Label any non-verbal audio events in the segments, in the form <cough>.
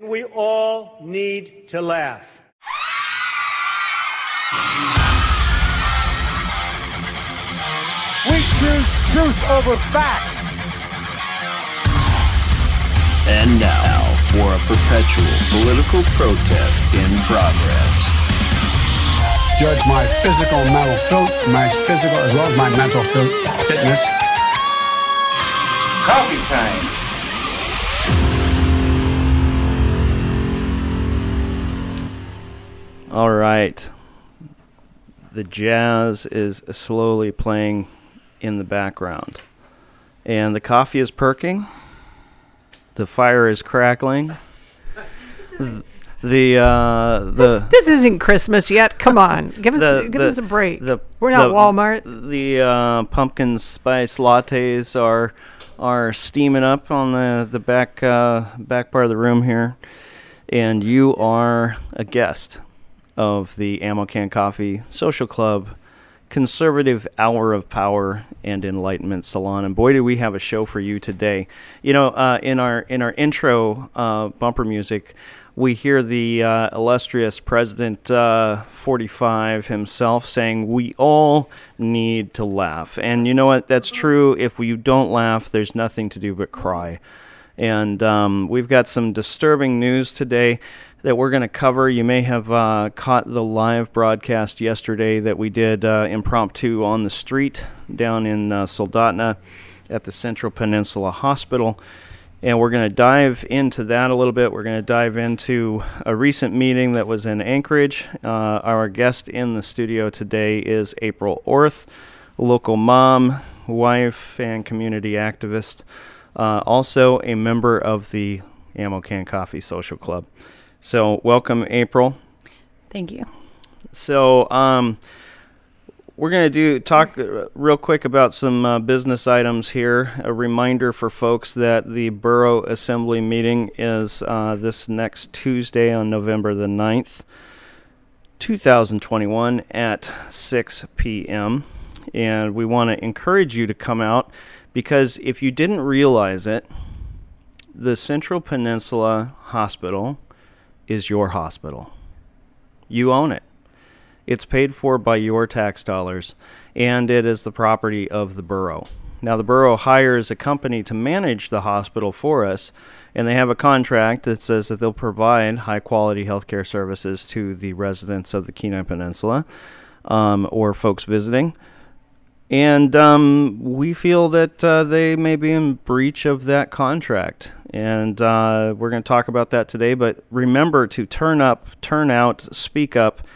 We all need to laugh. We choose truth over facts. And now for a perpetual political protest in progress. Judge my physical mental filth, my physical as well as my mental filth, fitness. Coffee time. All right. The jazz is slowly playing in the background. And the coffee is perking. The fire is crackling. The uh, the This isn't Christmas yet. Come on, give us the, give the- us a break. the- We're not the- Walmart. The uh, pumpkin spice lattes are are steaming up on the the back uh, back part of the room here, and you are a guest of the Ammo Can Coffee Social Club conservative hour of power and enlightenment salon. And boy do we have a show for you today. You know uh, in our in our intro uh, bumper music we hear the uh, illustrious president uh, 45 himself saying we all need to laugh. And you know what? That's true. If you don't laugh there's nothing to do but cry. And um, we've got some disturbing news today that we're going to cover. You may have uh, caught the live broadcast yesterday that we did uh, impromptu on the street down in uh, Soldotna at the Central Peninsula Hospital. And we're going to dive into that a little bit. We're going to dive into a recent meeting that was in Anchorage. Uh, our guest in the studio today is April Orth, local mom, wife, and community activist. Uh, also, a member of the Ammo Can Coffee Social Club. So, welcome, April. Thank you. So, um, we're going to do talk uh, real quick about some uh, business items here. A reminder for folks that the Borough Assembly meeting is uh, this next Tuesday on November the 9th, 2021 at 6 p.m. And we want to encourage you to come out because if you didn't realize it, the Central Peninsula Hospital is your hospital. You own it. It's paid for by your tax dollars, and it is the property of the borough. Now, the borough hires a company to manage the hospital for us, and they have a contract that says that they'll provide high quality healthcare services to the residents of the Kenai Peninsula um, or folks visiting. And um, we feel that uh, they may be in breach of that contract. And uh, we're going to talk about that today. But remember to turn up, turn out, speak up,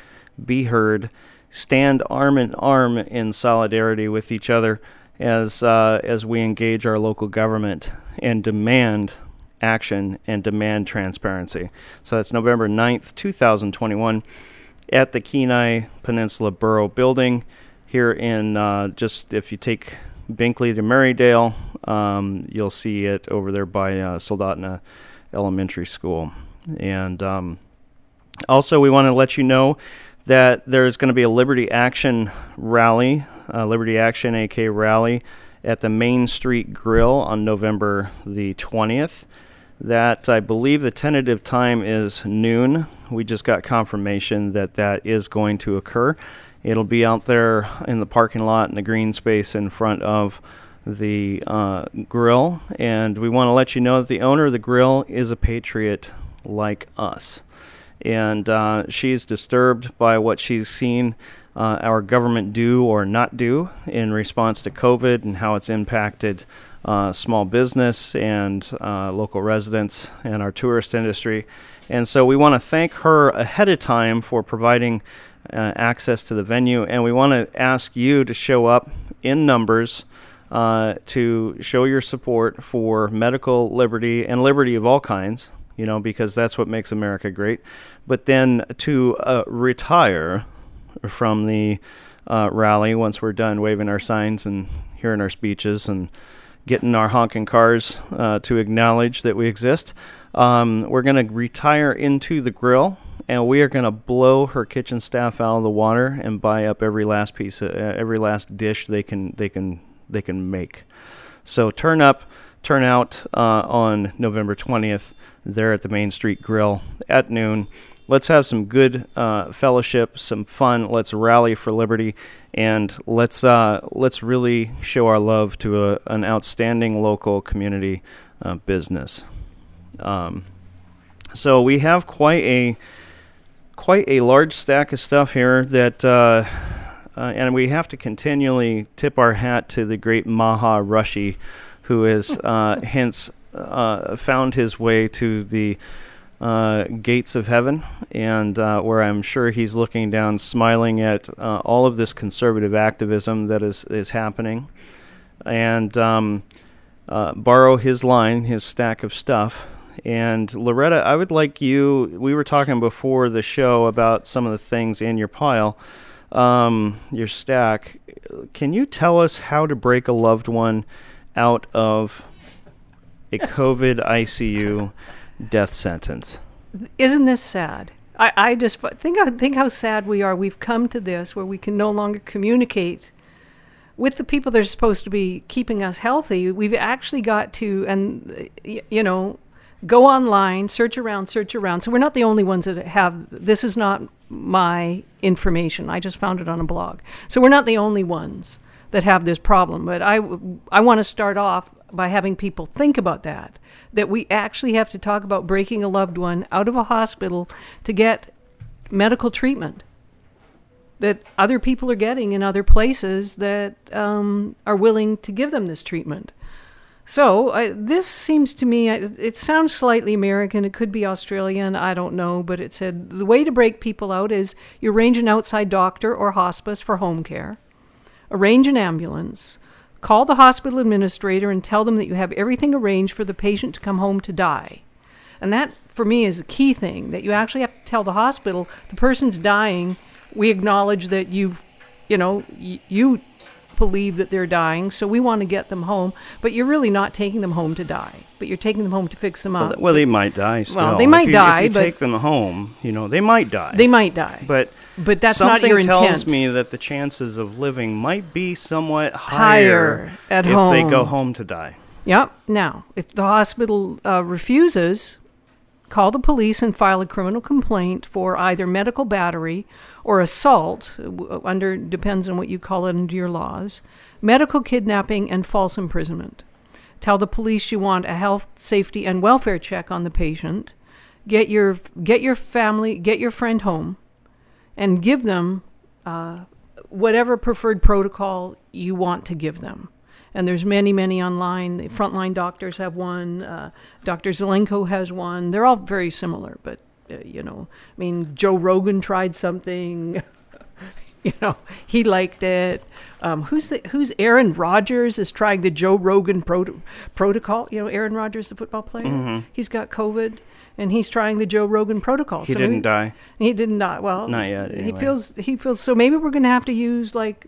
be heard, stand arm in arm in solidarity with each other as, uh, as we engage our local government and demand action and demand transparency. So that's November 9th, 2021, at the Kenai Peninsula Borough Building here in uh, just if you take Binkley to Marydale, um, you'll see it over there by uh, Soldotna Elementary School. And um, also, we want to let you know that there's going to be a Liberty Action rally, uh, Liberty Action AK rally at the Main Street Grill on November the 20th. That I believe the tentative time is noon. We just got confirmation that that is going to occur. It'll be out there in the parking lot in the green space in front of the uh, grill. And we want to let you know that the owner of the grill is a patriot like us. And uh, she's disturbed by what she's seen uh, our government do or not do in response to COVID and how it's impacted uh, small business and uh, local residents and our tourist industry. And so we want to thank her ahead of time for providing uh, access to the venue. And we want to ask you to show up in numbers uh, to show your support for medical liberty and liberty of all kinds, you know, because that's what makes America great. But then to uh, retire from the uh, rally once we're done waving our signs and hearing our speeches and getting our honking cars uh, to acknowledge that we exist. Um, we're going to retire into the grill and we are going to blow her kitchen staff out of the water and buy up every last piece of, uh, every last dish they can they can they can make. So turn up, turn out uh, on November 20th there at the Main Street Grill at noon. Let's have some good uh, fellowship, some fun. Let's rally for liberty, and let's uh, let's really show our love to a, an outstanding local community uh, business. Um, so we have quite a quite a large stack of stuff here that, uh, uh, and we have to continually tip our hat to the great Maha Rushi, who has <laughs> uh, hence uh, found his way to the uh, gates of heaven, and uh, where I'm sure he's looking down, smiling at all of this conservative activism that is is happening, and um, borrow his line, his stack of stuff. And Loretta, I would like you. We were talking before the show about some of the things in your pile, um, your stack. Can you tell us how to break a loved one out of a <laughs> COVID ICU death sentence? Isn't this sad? I, I just think think how sad we are. We've come to this where we can no longer communicate with the people that are supposed to be keeping us healthy. We've actually got to, and you know, go online, search around, search around. So we're not the only ones that have this is not my information. I just found it on a blog. So we're not the only ones that have this problem, but I I want to start off by having people think about that that we actually have to talk about breaking a loved one out of a hospital to get medical treatment that other people are getting in other places that um, are willing to give them this treatment. So this seems to me, it sounds slightly American. It could be Australian. I don't know. But it said the way to break people out is you arrange an outside doctor or hospice for home care, arrange an ambulance, call the hospital administrator and tell them that you have everything arranged for the patient to come home to die. And that, for me, is a key thing that you actually have to tell the hospital the person's dying. We acknowledge that you've, you know, y- you believe that they're dying, so we want to get them home. But you're really not taking them home to die, but you're taking them home to fix them up. Well, well they might die still. Well, they might if you, die, If you but take them home, you know, they might die. They might die. But but that's not your intent. Something tells me that the chances of living might be somewhat Higher higher, at if home. If they go home to die. Yep. Now, if the hospital uh, refuses, call the police and file a criminal complaint for either medical battery or assault. uh, Under depends on what you call it under your laws, medical kidnapping and false imprisonment. Tell the police you want a health, safety, and welfare check on the patient. Get your get your family, get your friend home, and give them uh, whatever preferred protocol you want to give them. And there's many, many online. The frontline doctors have one. Uh, Dr. Zelenko has one. They're all very similar, but uh, you know, I mean, Joe Rogan tried something. <laughs> you know, he liked it. Um, who's the Who's Aaron Rodgers is trying the Joe Rogan proto- protocol? You know, Aaron Rodgers, the football player. He's got COVID, and he's trying the Joe Rogan protocol. Mm-hmm. He So didn't maybe- die. he did not. Die. Well, Not yet, He feels. He feels. So maybe we're going to have to use like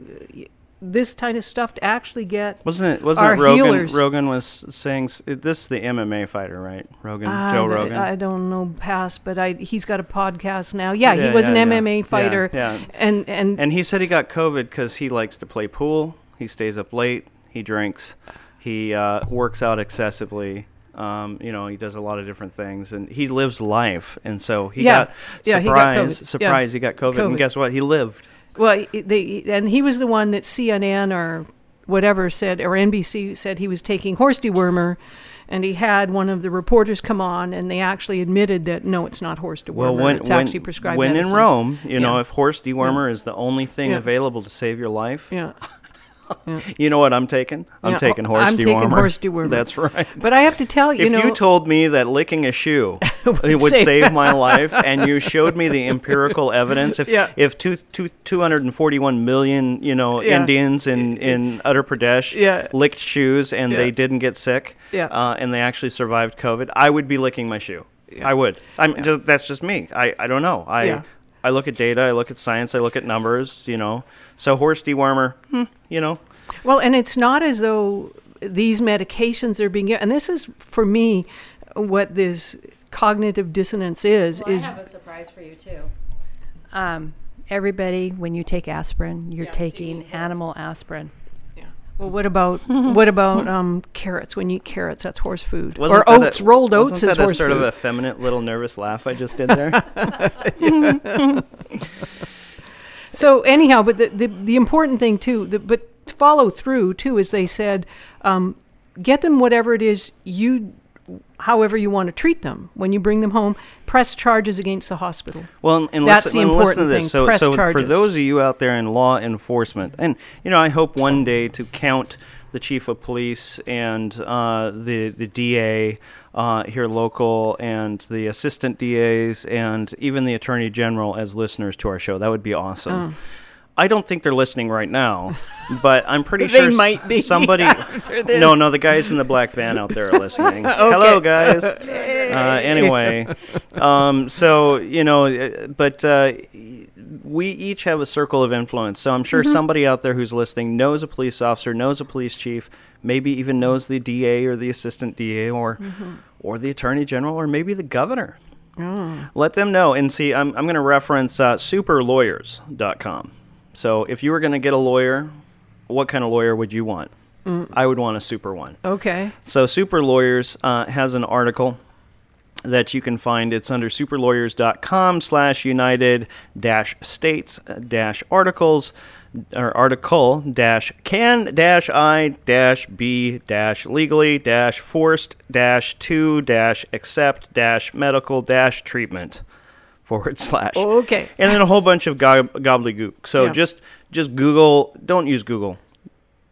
this kind of stuff to actually get. Wasn't it? Wasn't Our it Rogan? healers. Rogan was saying this is the MMA fighter, right? Rogan, I Joe Rogan. I don't know past, but I he's got a podcast now. Yeah, Yeah, he was yeah, an yeah. MMA fighter. yeah. And and, and he said he got COVID because he likes to play pool. He stays up late. He drinks. He uh, works out excessively. Um, you know, he does a lot of different things, and he lives life. And so he Yeah. got Yeah, he got surprise, Yeah. surprise. He got COVID, COVID. and guess what? He lived. Well, they and he was the one that CNN or whatever said or NBC said he was taking horse dewormer. And he had one of the reporters come on, and they actually admitted that no, it's not horse dewormer. Well, when it's when, actually prescribed when in. Rome, you know, if horse dewormer is the only thing Yeah. available to save your life, Yeah. You know what I'm taking? I'm Yeah, taking oh, horse I'm dewormer. taking horse <laughs> dewormer. That's right. But I have to tell you, if know, you told me that licking a shoe <laughs> it would save- save my <laughs> life, and you showed me the empirical evidence, if Yeah. if two, two, 241 million you know. Indians in in Uttar Pradesh licked shoes and they didn't get sick, Yeah. uh, and they actually survived COVID, I would be licking my shoe. I would. I'm just, that's just me. I, I don't know. I Yeah. I look at data. I look at science. I look at numbers. You know. So horse dewormer. Hmm, you know. Well, and it's not as though these medications are being given. And this is, for me, what this cognitive dissonance is. Well, is I have a surprise for you too. Um, everybody, when you take aspirin, you're Yeah, taking taking animal aspirin. Well, what about <laughs> what about um, carrots? When you eat carrots, that's horse food. Wasn't or that a- oats, rolled oats wasn't is that a sort food. of effeminate little nervous laugh I just did there? <laughs> So anyhow, but the, the the important thing too, the, but follow through too, is they said, um, get them whatever it is you, however you want to treat them when you bring them home. Press charges against the hospital. Well, and That's listen, the and listen to important this. thing, So, press so for those of you out there in law enforcement, and you know, I hope one day to count the chief of police and uh, the the DA uh, here local and the assistant DAs and even the attorney general as listeners to our show. That would be awesome. Oh. I don't think they're listening right now, <laughs> but I'm pretty sure might be somebody. <laughs> No, no, the guys in the black van out there are listening. <laughs> Hello, guys. Uh, anyway, um, so you know, uh, but uh, we each have a circle of influence. So I'm sure Mm-hmm. somebody out there who's listening knows a police officer, knows a police chief, maybe even knows the DA or the assistant DA or Mm-hmm. or the attorney general or maybe the governor. Oh. Let them know and see. I'm I'm going to reference uh, superlawyers.com. So if you were going to get a lawyer, what kind of lawyer would you want? Mm. I would want a super one. Okay. So Super Lawyers uh, has an article that you can find. It's under superlawyers.com slash united dash states dash articles or article dash can dash I dash B dash legally dash forced dash to dash accept dash medical dash treatment forward <laughs> slash. Okay. And then a whole bunch of gob- gobbledygook. So Yeah. just just Google. Don't use Google.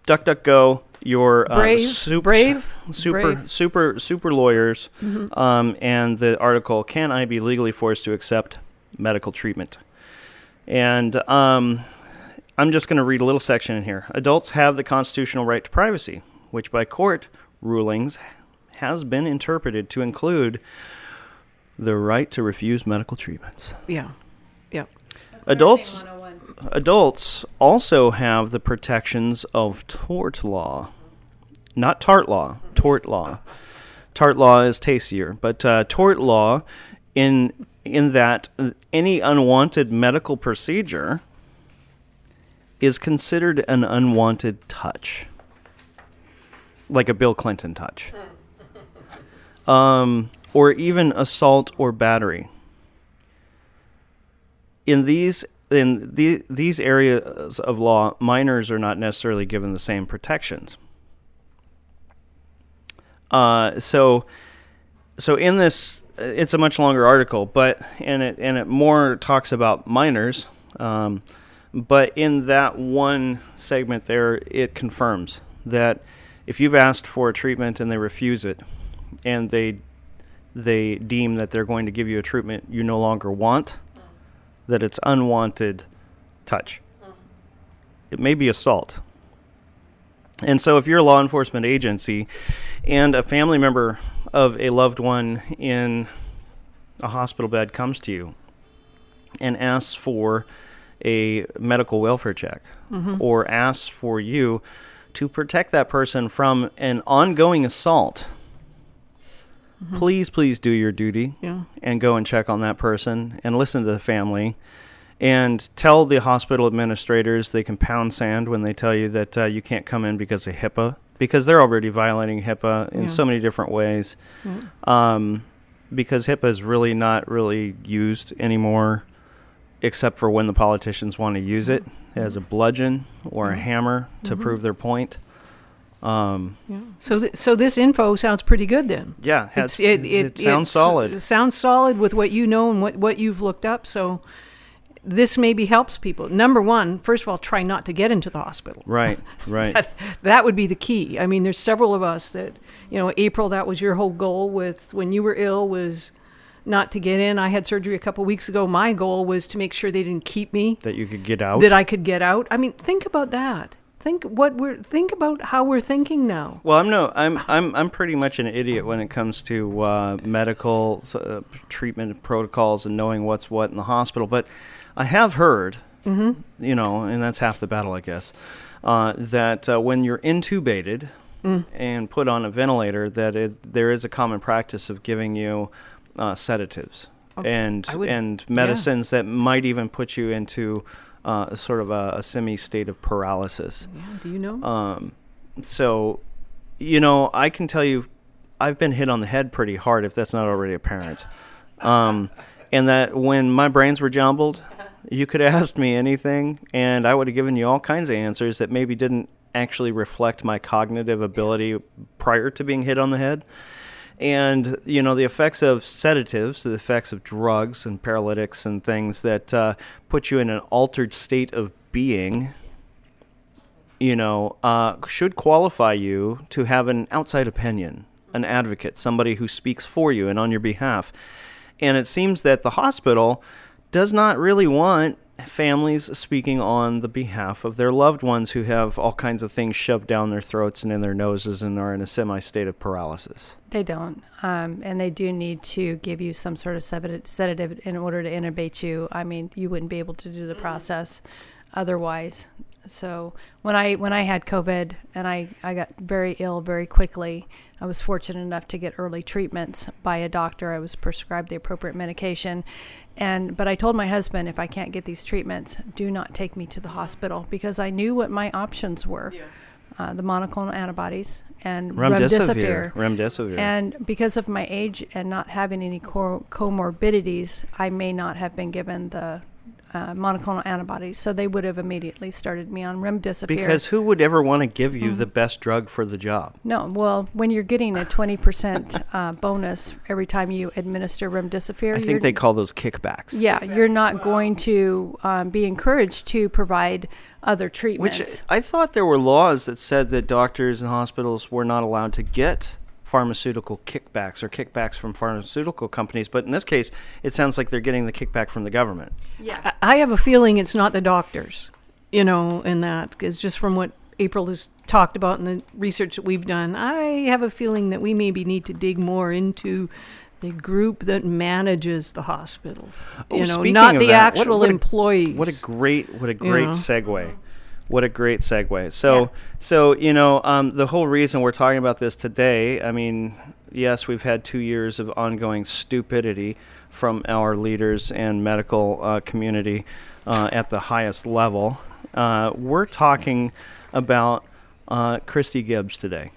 DuckDuckGo. Your uh, Brave, super, Brave, super, Brave. Mm-hmm. super, super lawyers, um, and the article "Can I be legally forced to accept medical treatment?" And um, I'm just going to read a little section in here. Adults have the constitutional right to privacy, which by court rulings has been interpreted to include the right to refuse medical treatments. Yeah. Yeah. Adults adults also have the protections of tort law. Not tart law, tort law. Tart law is tastier, but uh, tort law in in that any unwanted medical procedure is considered an unwanted touch. Like a Bill Clinton touch. Um, or even assault or battery in these in the, these areas of law, minors are not necessarily given the same protections. Uh, so, so in this, it's a much longer article, but and it and it more talks about minors. Um, but in that one segment there, it confirms that if you've asked for a treatment and they refuse it, and they they deem that they're going to give you a treatment you no longer want, that it's unwanted touch. It may be assault. And so, if you're a law enforcement agency and a family member of a loved one in a hospital bed comes to you and asks for a medical welfare check mm-hmm. or asks for you to protect that person from an ongoing assault, please, please do your duty Yeah. and go and check on that person and listen to the family and tell the hospital administrators they can pound sand when they tell you that uh, you can't come in because of HIPAA because they're already violating HIPAA in Yeah. so many different ways. Um, because HIPAA is really not really used anymore, except for when the politicians want to use it as a bludgeon or a hammer to prove their point. Um, yeah. So, th- so this info sounds pretty good then. yeah, it, has, It's- it, it, sounds solid. It sounds solid with what you know and what, what you've looked up. So this maybe helps people. Number one, first of all, try not to get into the hospital. Right, <laughs> right. That, that would be the key. I mean, there's several of us that, you know, April, that was your whole goal with when you were ill was not to get in. I had surgery a couple weeks ago. My goal was to make sure they didn't keep me, that you could get out. that I could get out. I mean, think about that. Think what we're think about how we're thinking now. Well, I'm no, I'm I'm I'm pretty much an idiot when it comes to uh, medical uh, treatment protocols and knowing what's what in the hospital. But I have heard, you know, and that's half the battle, I guess, uh, that uh, when you're intubated and put on a ventilator, that it, there is a common practice of giving you uh, sedatives and would- and yeah. medicines that might even put you into uh, sort of a, a semi state of paralysis. Yeah, do you know? Um, so, you know, I can tell you, I've been hit on the head pretty hard. If that's not already apparent, um, and that when my brains were jumbled, you could have asked me anything, and I would have given you all kinds of answers that maybe didn't actually reflect my cognitive ability prior to being hit on the head. And you know the effects of sedatives, the effects of drugs and paralytics and things that uh, put you in an altered state of being you know, uh, should qualify you to have an outside opinion, an advocate, somebody who speaks for you and on your behalf. And it seems that the hospital does not really want families speaking on the behalf of their loved ones who have all kinds of things shoved down their throats and in their noses and are in a semi state of paralysis. They don't. Um, and they do need to give you some sort of sedative in order to intubate you. I mean, you wouldn't be able to do the process otherwise. So when I when I had COVID and I, I got very ill very quickly, I was fortunate enough to get early treatments by a doctor. I was prescribed the appropriate medication, and but I told my husband if I can't get these treatments, do not take me to the hospital because I knew what my options were. Uh, the monoclonal antibodies and Remdesivir. remdesivir. Remdesivir. And because of my age and not having any co- comorbidities, I may not have been given the uh, monoclonal antibodies. So they would have immediately started me on remdesivir. because who would ever want to give you Mm-hmm. the best drug for the job? no, well, when you're getting a 20% <laughs> uh, bonus every time you administer remdesivir, I think they call those kickbacks. yeah, you're not going to um, be encouraged to provide other treatments. Which I thought there were laws that said that doctors and hospitals were not allowed to get pharmaceutical kickbacks or kickbacks from pharmaceutical companies. But in this case, it sounds like they're getting the kickback from the government. yeah. I have a feeling it's not the doctors, you know, in that because just from what April has talked about and the research that we've done, I have a feeling that we maybe need to dig more into the group that manages the hospital. Oh, you know, not the that, actual what a- employees. What a great, what a great know. segue. What a great segue. So, Yeah. so you know, um, the whole reason we're talking about this today. I mean, yes, we've had two years of ongoing stupidity from our leaders and medical uh, community uh, at the highest level. Uh, we're talking about uh, Christy Gibbs today.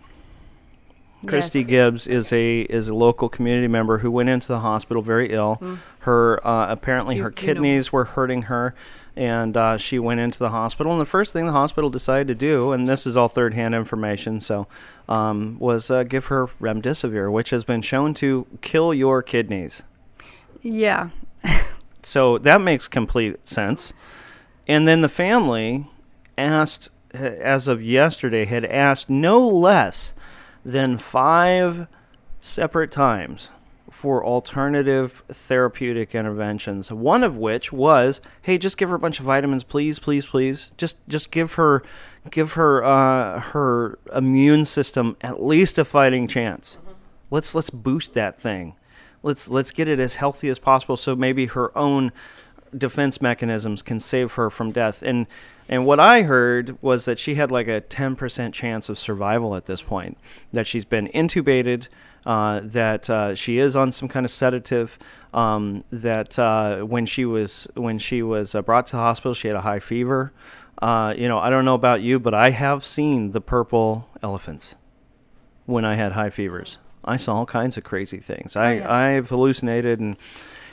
Christy Yes. Gibbs is a is a local community member who went into the hospital very ill. Her uh, apparently You- her you know- kidneys were hurting her, and uh, she went into the hospital. And the first thing the hospital decided to do, and this is all third hand information, so um, was uh, give her remdesivir, which has been shown to kill your kidneys. Yeah. <laughs> So that makes complete sense. And then the family asked, as of yesterday, had asked no less than five separate times for alternative therapeutic interventions. One of which was, "Hey, just give her a bunch of vitamins, please, please, please. Just, just give her, give her uh, her immune system at least a fighting chance. Let's let's boost that thing. Let's let's get it as healthy as possible, so maybe her own defense mechanisms can save her from death. And and what I heard was that she had like a 10% chance of survival at this point. That she's been intubated, uh, that uh, she is on some kind of sedative. Um, that uh, when she was when she was uh, brought to the hospital, she had a high fever. Uh, you know, I don't know about you, but I have seen the purple elephants when I had high fevers. I saw all kinds of crazy things. I, yeah. I've hallucinated and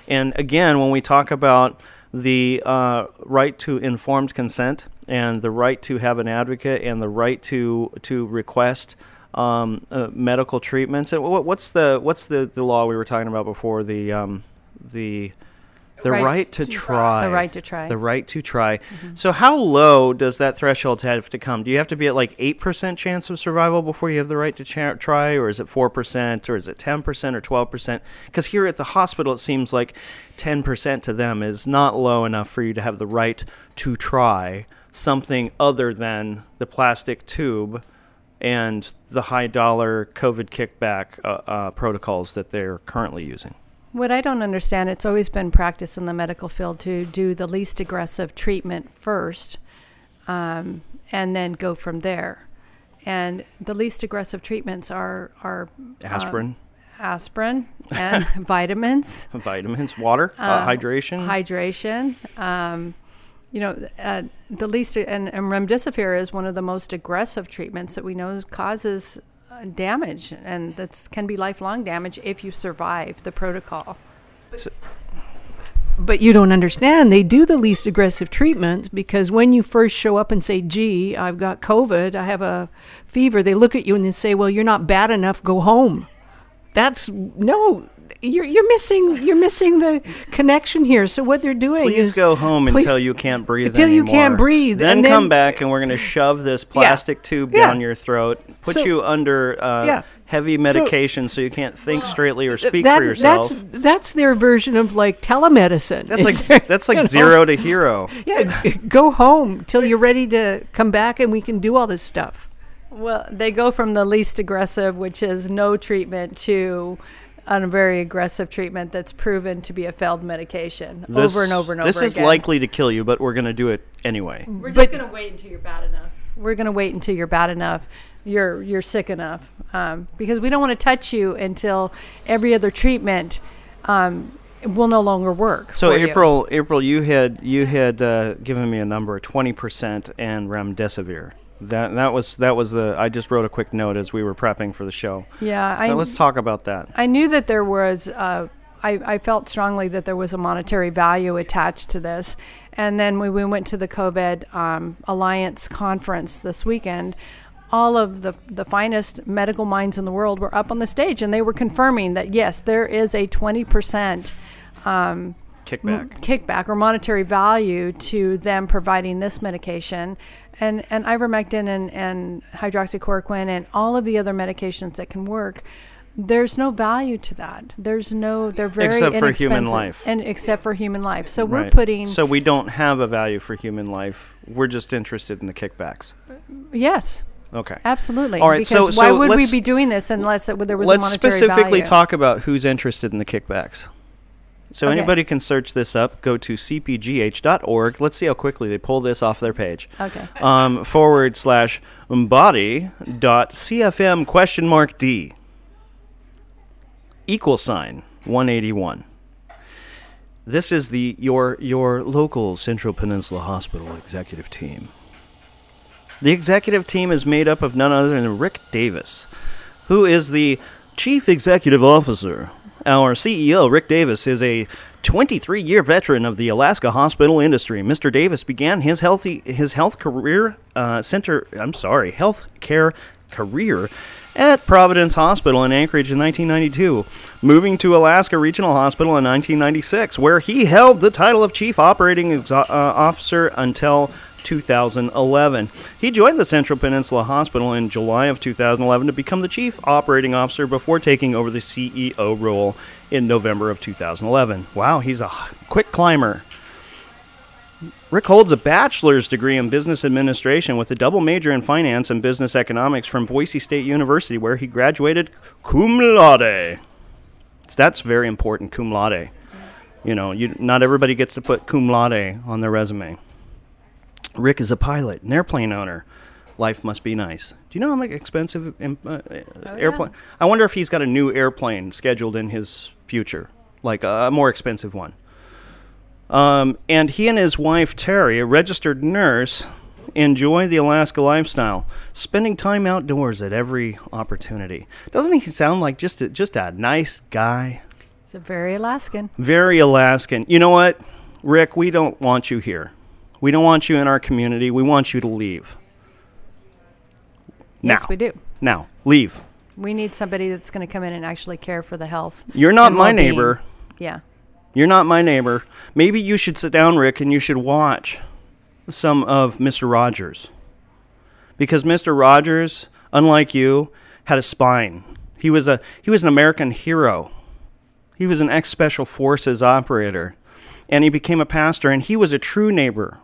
and again, when we talk about the uh, right to informed consent and the right to have an advocate and the right to to request um, uh, medical treatments, and what's the what's the, the law we were talking about before the um, the the right, Right to to try. The right to try. The right to try. So, how low does that threshold have to come? Do you have to be at like 8% chance of survival before you have the right to cha- try? Or is it 4%? Or is it 10% or 12%? Because here at the hospital, it seems like 10% to them is not low enough for you to have the right to try something other than the plastic tube and the high dollar COVID kickback uh, uh, protocols that they're currently using. What I don't understand, it's always been practice in the medical field to do the least aggressive treatment first um, and then go from there. And the least aggressive treatments are, are Aspirin, aspirin and <laughs> vitamins, <laughs> vitamins, water, uh, hydration. hydration. Um, you know, uh, the least, and, and remdesivir is one of the most aggressive treatments that we know causes uh, damage, and that can be lifelong damage if you survive the protocol. But you don't understand. They do the least aggressive treatment because when you first show up and say, gee, I've got COVID, I have a fever, they look at you and they say, well, you're not bad enough, go home. That's no. You're, you're missing you're missing the connection here. So what they're doing Please is go home please- until you can't breathe until you can't breathe, Then, and come back and we're going to shove this plastic tube Yeah. down your throat, put So- you under uh, Yeah. heavy medication so, you can't think straightly or speak that, for yourself. That's that's their version of like telemedicine. That's It's- like <laughs> that's like you know? zero to hero. Yeah, go home till you're ready to come back and we can do all this stuff. Well, they go from the least aggressive, which is no treatment, to a very aggressive treatment that's proven to be a failed medication This- over and over and over This is again. likely to kill you, but we're going to do it anyway. We're But- just gonna wait until you're bad enough. We're gonna wait until you're bad enough. You're you're sick enough um, because we don't want to touch you until every other treatment um, will no longer work. So for you. April, April, you had you had uh, given me a number, twenty percent, and remdesivir. That that was that was the. I just wrote a quick note as we were prepping for the show. Yeah, I let's talk about that. I knew that there was, uh, I, I felt strongly that there was a monetary value attached to this. And then when we went to the COVID um, Alliance conference this weekend, all of the, the finest medical minds in the world were up on the stage and they were confirming that, yes, there is a 20% um, Kickback. kickback or monetary value to them providing this medication. And, and ivermectin and, and hydroxychloroquine and all of the other medications that can work, there's no value to that. There's no, they're very Except for human life. And except for human life. So we're putting, So we don't have a value for human life. We're just interested in the kickbacks. yes, Okay. absolutely. All right, Because so- why so would we be doing this unless it, there was Let's a monetary specifically value? talk about who's interested in the kickbacks. So Okay. anybody can search this up. Go to cpgh.org. Let's see how quickly they pull this off their page. Okay. Um, forward slash body dot cfm question mark d equal sign 181. This is the your your local Central Peninsula Hospital executive team. The executive team is made up of none other than Rick Davis, who is the chief executive officer. Our CEO, Rick Davis, is a 23 year veteran of the Alaska hospital industry. Mr. Davis began his healthy his health career uh, center. I'm sorry, health care career at Providence Hospital in Anchorage in 1992, moving to Alaska Regional Hospital in 1996, where he held the title of Chief Operating Exo- uh, Officer until 2011. He joined the Central Peninsula Hospital in July of 2011 to become the Chief Operating Officer before taking over the CEO role in November of 2011. Wow, he's a quick climber. Rick holds a bachelor's degree in business administration with a double major in finance and business economics from Boise State University, where he graduated cum laude. That's very important, cum laude. You know, you, not everybody gets to put cum laude on their resume. Rick is a pilot, an airplane owner. Life must be nice. Do you know how much expensive um, uh, airplane? I wonder if he's got a new airplane scheduled in his future, like a, a more expensive one. Um, and he and his wife Terry, a registered nurse, enjoy the Alaska lifestyle, spending time outdoors at every opportunity. Doesn't he sound like just a, just a nice guy? It's a very Alaskan. Very Alaskan. You know what, Rick? We don't want you here. We don't want you in our community. We want you to leave. Yes, we do. Now, leave. We need somebody that's going to come in and actually care for the health. You're not my well-being. neighbor. Yeah. You're not my neighbor. Maybe you should sit down, Rick, and you should watch some of Mr. Rogers. Because Mr. Rogers, unlike you, had a spine. He was a he was an American hero. He was an ex special forces operator. And he became a pastor and he was a true neighbor.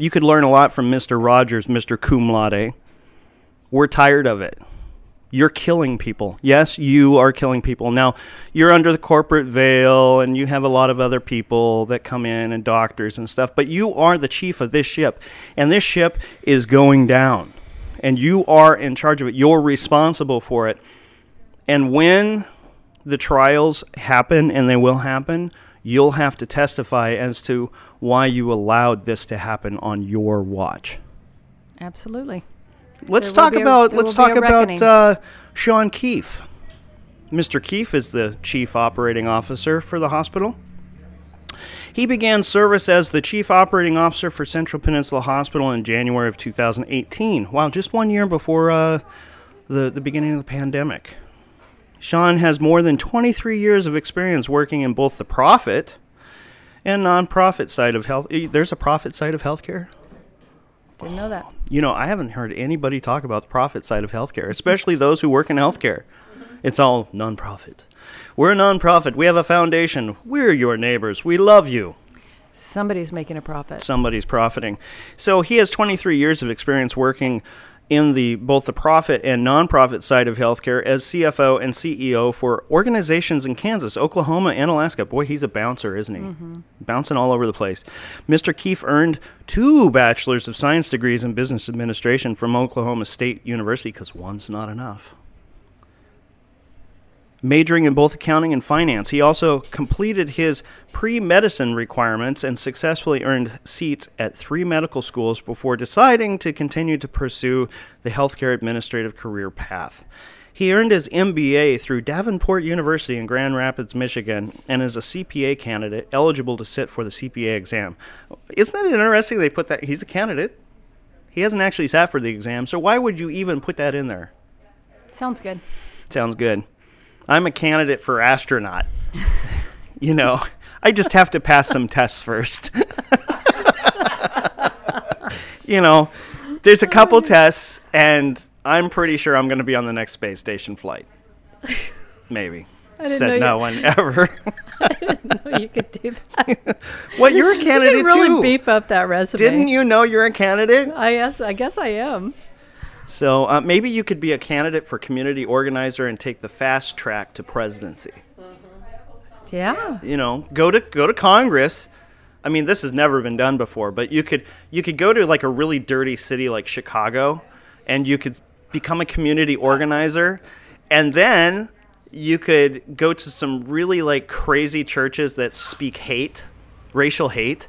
You could learn a lot from Mr. Rogers, Mr. Cum Laude. We're tired of it. You're killing people. Yes, you are killing people. Now, you're under the corporate veil and you have a lot of other people that come in and doctors and stuff, but you are the chief of this ship. And this ship is going down. And you are in charge of it. You're responsible for it. And when the trials happen, and they will happen, you'll have to testify as to why you allowed this to happen on your watch. Absolutely. Let's There talk be a- about let's talk about uh, Sean Keefe. Mr. Keefe is the chief operating officer for the hospital. He began service as the chief operating officer for Central Peninsula Hospital in January of 2018. Wow, just one year before uh, the the beginning of the pandemic. Sean has more than 23 years of experience working in both the profit and nonprofit side of health. eh, There's a profit side of healthcare. Didn't know that. You know, I haven't heard anybody talk about the profit side of healthcare, especially those who work in healthcare. It's all nonprofit. We're a nonprofit. We have a foundation. We're your neighbors. We love you. Somebody's making a profit. Somebody's profiting. So he has 23 years of experience working in the both the profit and nonprofit side of healthcare as CFO and CEO for organizations in Kansas, Oklahoma, and Alaska. Boy, he's a bouncer, isn't he? Mm-hmm. Bouncing all over the place. Mr. Keefe earned two bachelor's of science degrees in business administration from Oklahoma State University because one's not enough majoring in both accounting and finance. He also completed his pre medicine requirements and successfully earned seats at three medical schools before deciding to continue to pursue the healthcare administrative career path. He earned his MBA through Davenport University in Grand Rapids, Michigan, and is a CPA candidate eligible to sit for the CPA exam. Isn't it interesting they put that? He's a candidate. He hasn't actually sat for the exam, so why would you even put that in there? Sounds good. Sounds good. I'm a candidate for astronaut. <laughs> you know, I just have to pass some tests first. <laughs> you know, there's a couple tests, and I'm pretty sure I'm going to be on the next space station flight. Maybe. didn't Said no you- one ever. <laughs> Oh, you could do that. what? You're a You candidate could really too. beef up that resume. Didn't you know you're a candidate? I guess. I guess I am. So uh, maybe you could be a candidate for community organizer and take the fast track to presidency. Yeah. you know, go to go to Congress. I mean, this has never been done before, but you could you could go to like a really dirty city like Chicago, and you could become a community organizer, and then you could go to some really like crazy churches that speak hate, racial hate,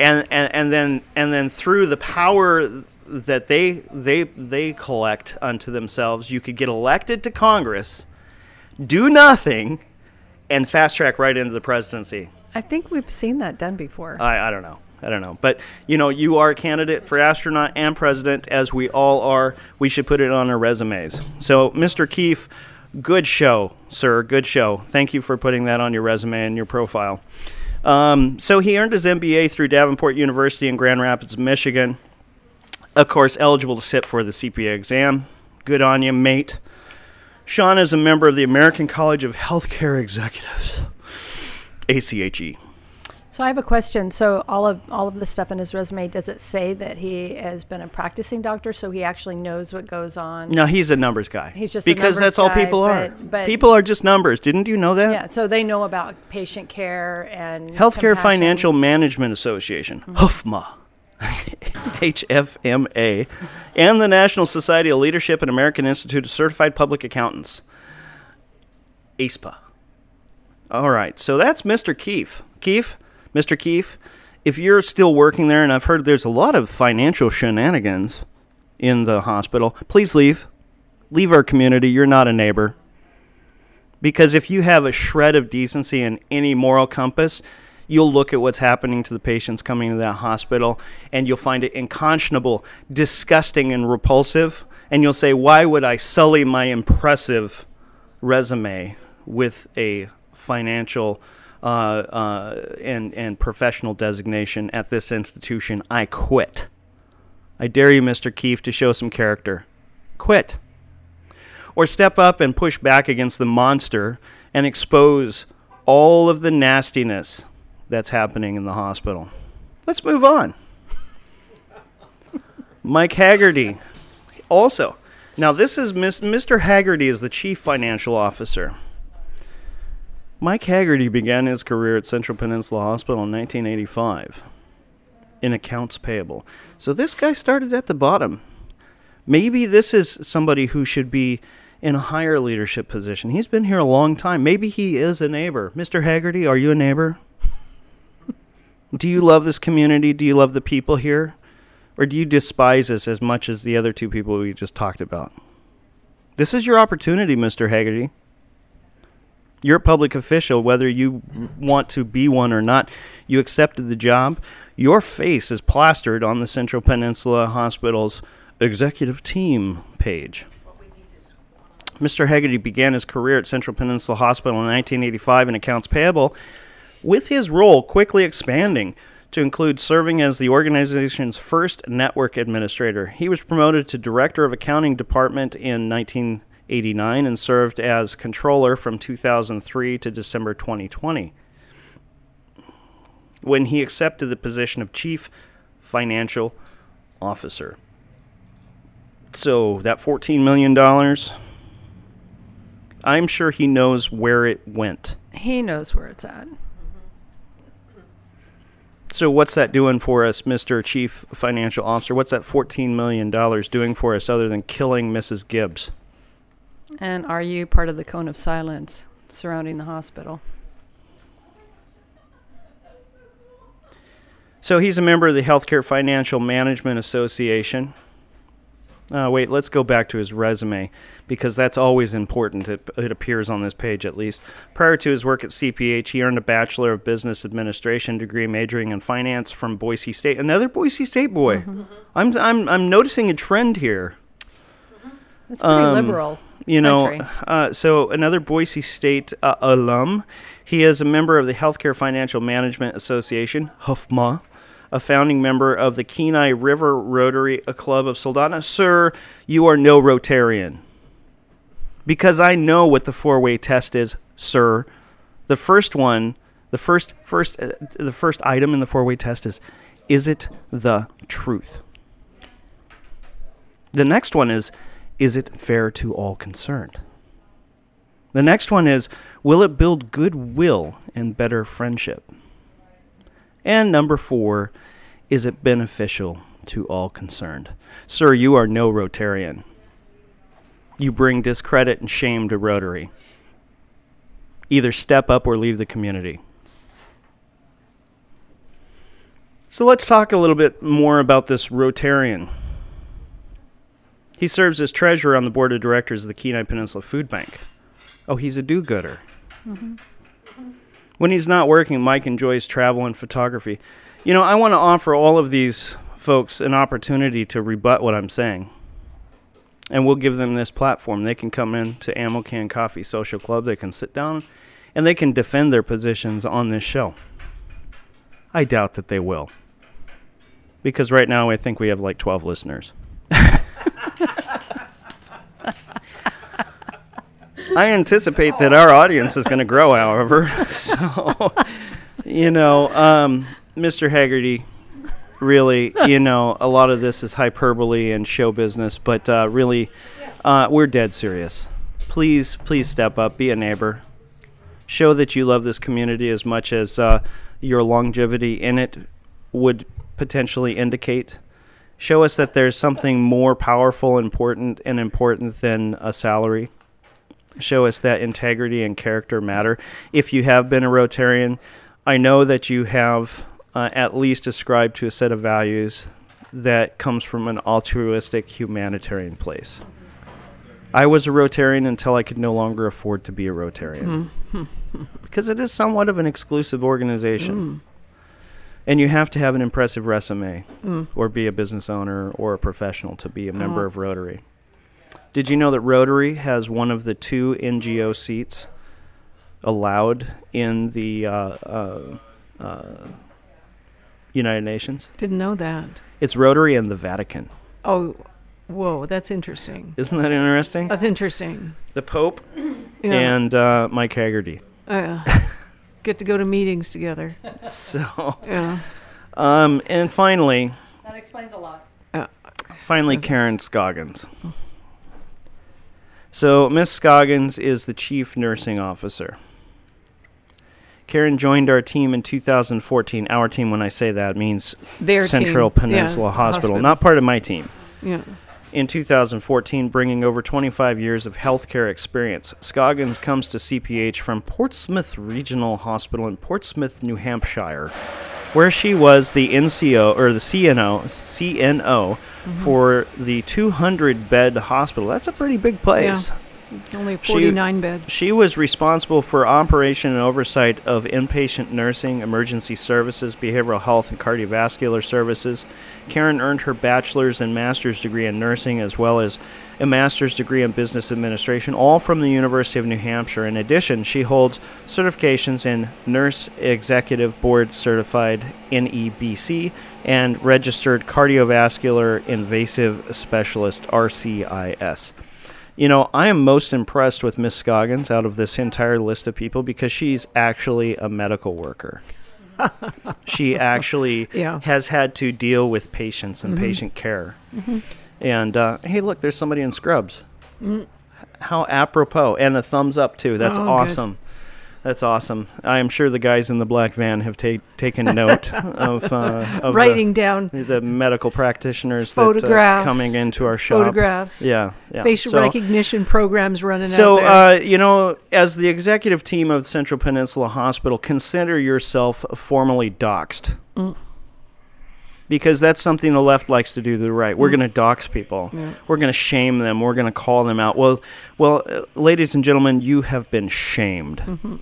and and, and then and then through the power that they they they collect unto themselves, you could get elected to Congress, do nothing, and fast track right into the presidency. I think we've seen that done before. I, I don't know. I don't know. But, you know, you are a candidate for astronaut and president, as we all are. We should put it on our resumes. So, Mr. Keefe, good show, sir. Good show. Thank you for putting that on your resume and your profile. Um, so, he earned his MBA through Davenport University in Grand Rapids, Michigan. Of course, eligible to sit for the CPA exam. Good on you, mate. Sean is a member of the American College of Healthcare Executives, ACHE. So I have a question. So all of all of the stuff in his resume, does it say that he has been a practicing doctor, so he actually knows what goes on? No, he's a numbers guy. He's just because that's all guy, people are. but- but- people are just numbers. Didn't you know that? Yeah. So they know about patient care and Healthcare compassion. Mm-hmm. Financial Management Association, HFMA, HFMA, and the National Society of Leadership and American Institute of Certified Public Accountants, ASPA. All right, so that's Mr. Keefe. Keefe, Mr. Keefe, if you're still working there, and I've heard there's a lot of financial shenanigans in the hospital, please leave. Leave our community. You're not a neighbor. Because if you have a shred of decency and any moral compass, you'll look at what's happening to the patients coming to that hospital and you'll find it unconscionable, disgusting, and repulsive. And you'll say, Why would I sully my impressive resume with a financial uh, uh, and, and professional designation at this institution? I quit. I dare you, Mr. Keefe, to show some character. Quit or step up and push back against the monster and expose all of the nastiness that's happening in the hospital. Let's move on. Mike Haggerty. Also, now this is Mr. Haggerty is the chief financial officer. Mike Haggerty began his career at Central Peninsula Hospital in 1985 in accounts payable. So this guy started at the bottom. Maybe this is somebody who should be in a higher leadership position. He's been here a long time. Maybe he is a neighbor. Mr. Haggerty, are you a neighbor? Do you love this community? Do you love the people here? Or do you despise us as much as the other two people we just talked about? This is your opportunity, Mr. Haggerty. You're a public official, whether you want to be one or not. You accepted the job. Your face is plastered on the Central Peninsula Hospital's executive team page. Mr. Haggerty began his career at Central Peninsula Hospital in 1985 in accounts payable, with his role quickly expanding to include serving as the organization's first network administrator. He was promoted to director of accounting department in 1989 and served as controller from 2003 to December 2020 when he accepted the position of chief financial officer. So that $14 million, I'm sure he knows where it went. He knows where it's at. So what's that doing for us, Mr. Chief Financial Officer? What's that $14 million doing for us other than killing Mrs. Gibbs? And are you part of the cone of silence surrounding the hospital? So he's a member of the Healthcare Financial Management Association. Uh, wait, let's go back to his resume because that's always important. It, it appears on this page at least. Prior to his work at CPH, he earned a Bachelor of Business Administration degree majoring in finance from Boise State. Another Boise State boy. I'm, I'm, I'm noticing a trend here. That's pretty Um, liberal. You know, uh, so another Boise State uh, alum. He is a member of the Healthcare Financial Management Association, HUFMA, a founding member of the Kenai River Rotary Club of Soldotna. Sir, you are no Rotarian. Because I know what the four-way test is, sir. The first one, the first first uh, the first item in the four-way test is is it the truth? The next one is is it fair to all concerned? The next one is will it build goodwill and better friendship? And number four, is it beneficial to all concerned? Sir, you are no Rotarian. You bring discredit and shame to Rotary. Either step up or leave the community. So let's talk a little bit more about this Rotarian. He serves as treasurer on the board of directors of the Kenai Peninsula Food Bank. Oh, he's a do gooder. Mm-hmm. When he's not working, Mike enjoys travel and photography. You know, I want to offer all of these folks an opportunity to rebut what I'm saying. And we'll give them this platform. They can come in to Ammo Can Coffee Social Club, they can sit down, and they can defend their positions on this show. I doubt that they will. Because right now, I think we have like 12 listeners. <laughs> I anticipate that our audience is going to grow, however. <laughs> So, you know, um, Mr. Haggerty, really, you know, a lot of this is hyperbole and show business, but uh, really, uh, we're dead serious. Please, please step up, be a neighbor. Show that you love this community as much as uh, your longevity in it would potentially indicate. Show us that there's something more powerful, important, and important than a salary show us that integrity and character matter. If you have been a Rotarian, I know that you have uh, at least ascribed to a set of values that comes from an altruistic humanitarian place. I was a Rotarian until I could no longer afford to be a Rotarian. Mm. <laughs> because it is somewhat of an exclusive organization. Mm. And you have to have an impressive resume mm. or be a business owner or a professional to be a member uh-huh. of Rotary. Did you know that Rotary has one of the two NGO seats allowed in the uh, uh, uh, United Nations? Didn't know that. It's Rotary and the Vatican. Oh, whoa, that's interesting. Isn't that interesting? That's interesting. The Pope <clears throat> Yeah. and uh, Mike Haggerty. Uh, <laughs> get to go to meetings together. So, Yeah. um, and finally, That explains a lot. Finally, Karen Scoggins. So, Miss Scoggins is the chief nursing officer. Karen joined our team in 2014. Our team, when I say that, means Their Central team. Peninsula Yeah, Hospital, not part of my team. Yeah. in 2014, bringing over 25 years of healthcare experience. Scoggins comes to CPH from Portsmouth Regional Hospital in Portsmouth, New Hampshire, where she was the NCO or the CNO CNO Mm-hmm. for the 200 bed hospital. That's a pretty big place. Only 49 bed. She was responsible for operation and oversight of inpatient nursing, emergency services, behavioral health, and cardiovascular services. Karen earned her bachelor's and master's degree in nursing, as well as a master's degree in business administration, all from the University of New Hampshire. In addition, she holds certifications in Nurse Executive Board Certified NEBC and Registered Cardiovascular Invasive Specialist RCIS. You know, I am most impressed with Miss Scoggins out of this entire list of people because she's actually a medical worker. <laughs> she actually Yeah. has had to deal with patients and mm-hmm. patient care. Mm-hmm. And uh, hey, look, there's somebody in scrubs. Mm. How apropos. And a thumbs up, too. That's Oh, good. That's awesome. I am sure the guys in the black van have ta- taken note <laughs> of, uh, of the- Writing down the, medical practitioners Photographs, that, uh, coming into our shop. photographs, Yeah, yeah. facial So- recognition programs running so, out there. uh, you know, as the executive team of Central Peninsula Hospital, consider yourself formally doxed. Mm. Because that's something the left likes to do to the right. Mm. We're going to dox people. We're going to shame them. We're going to call them out. Well, well, uh, ladies and gentlemen, you have been shamed. Mm-hmm.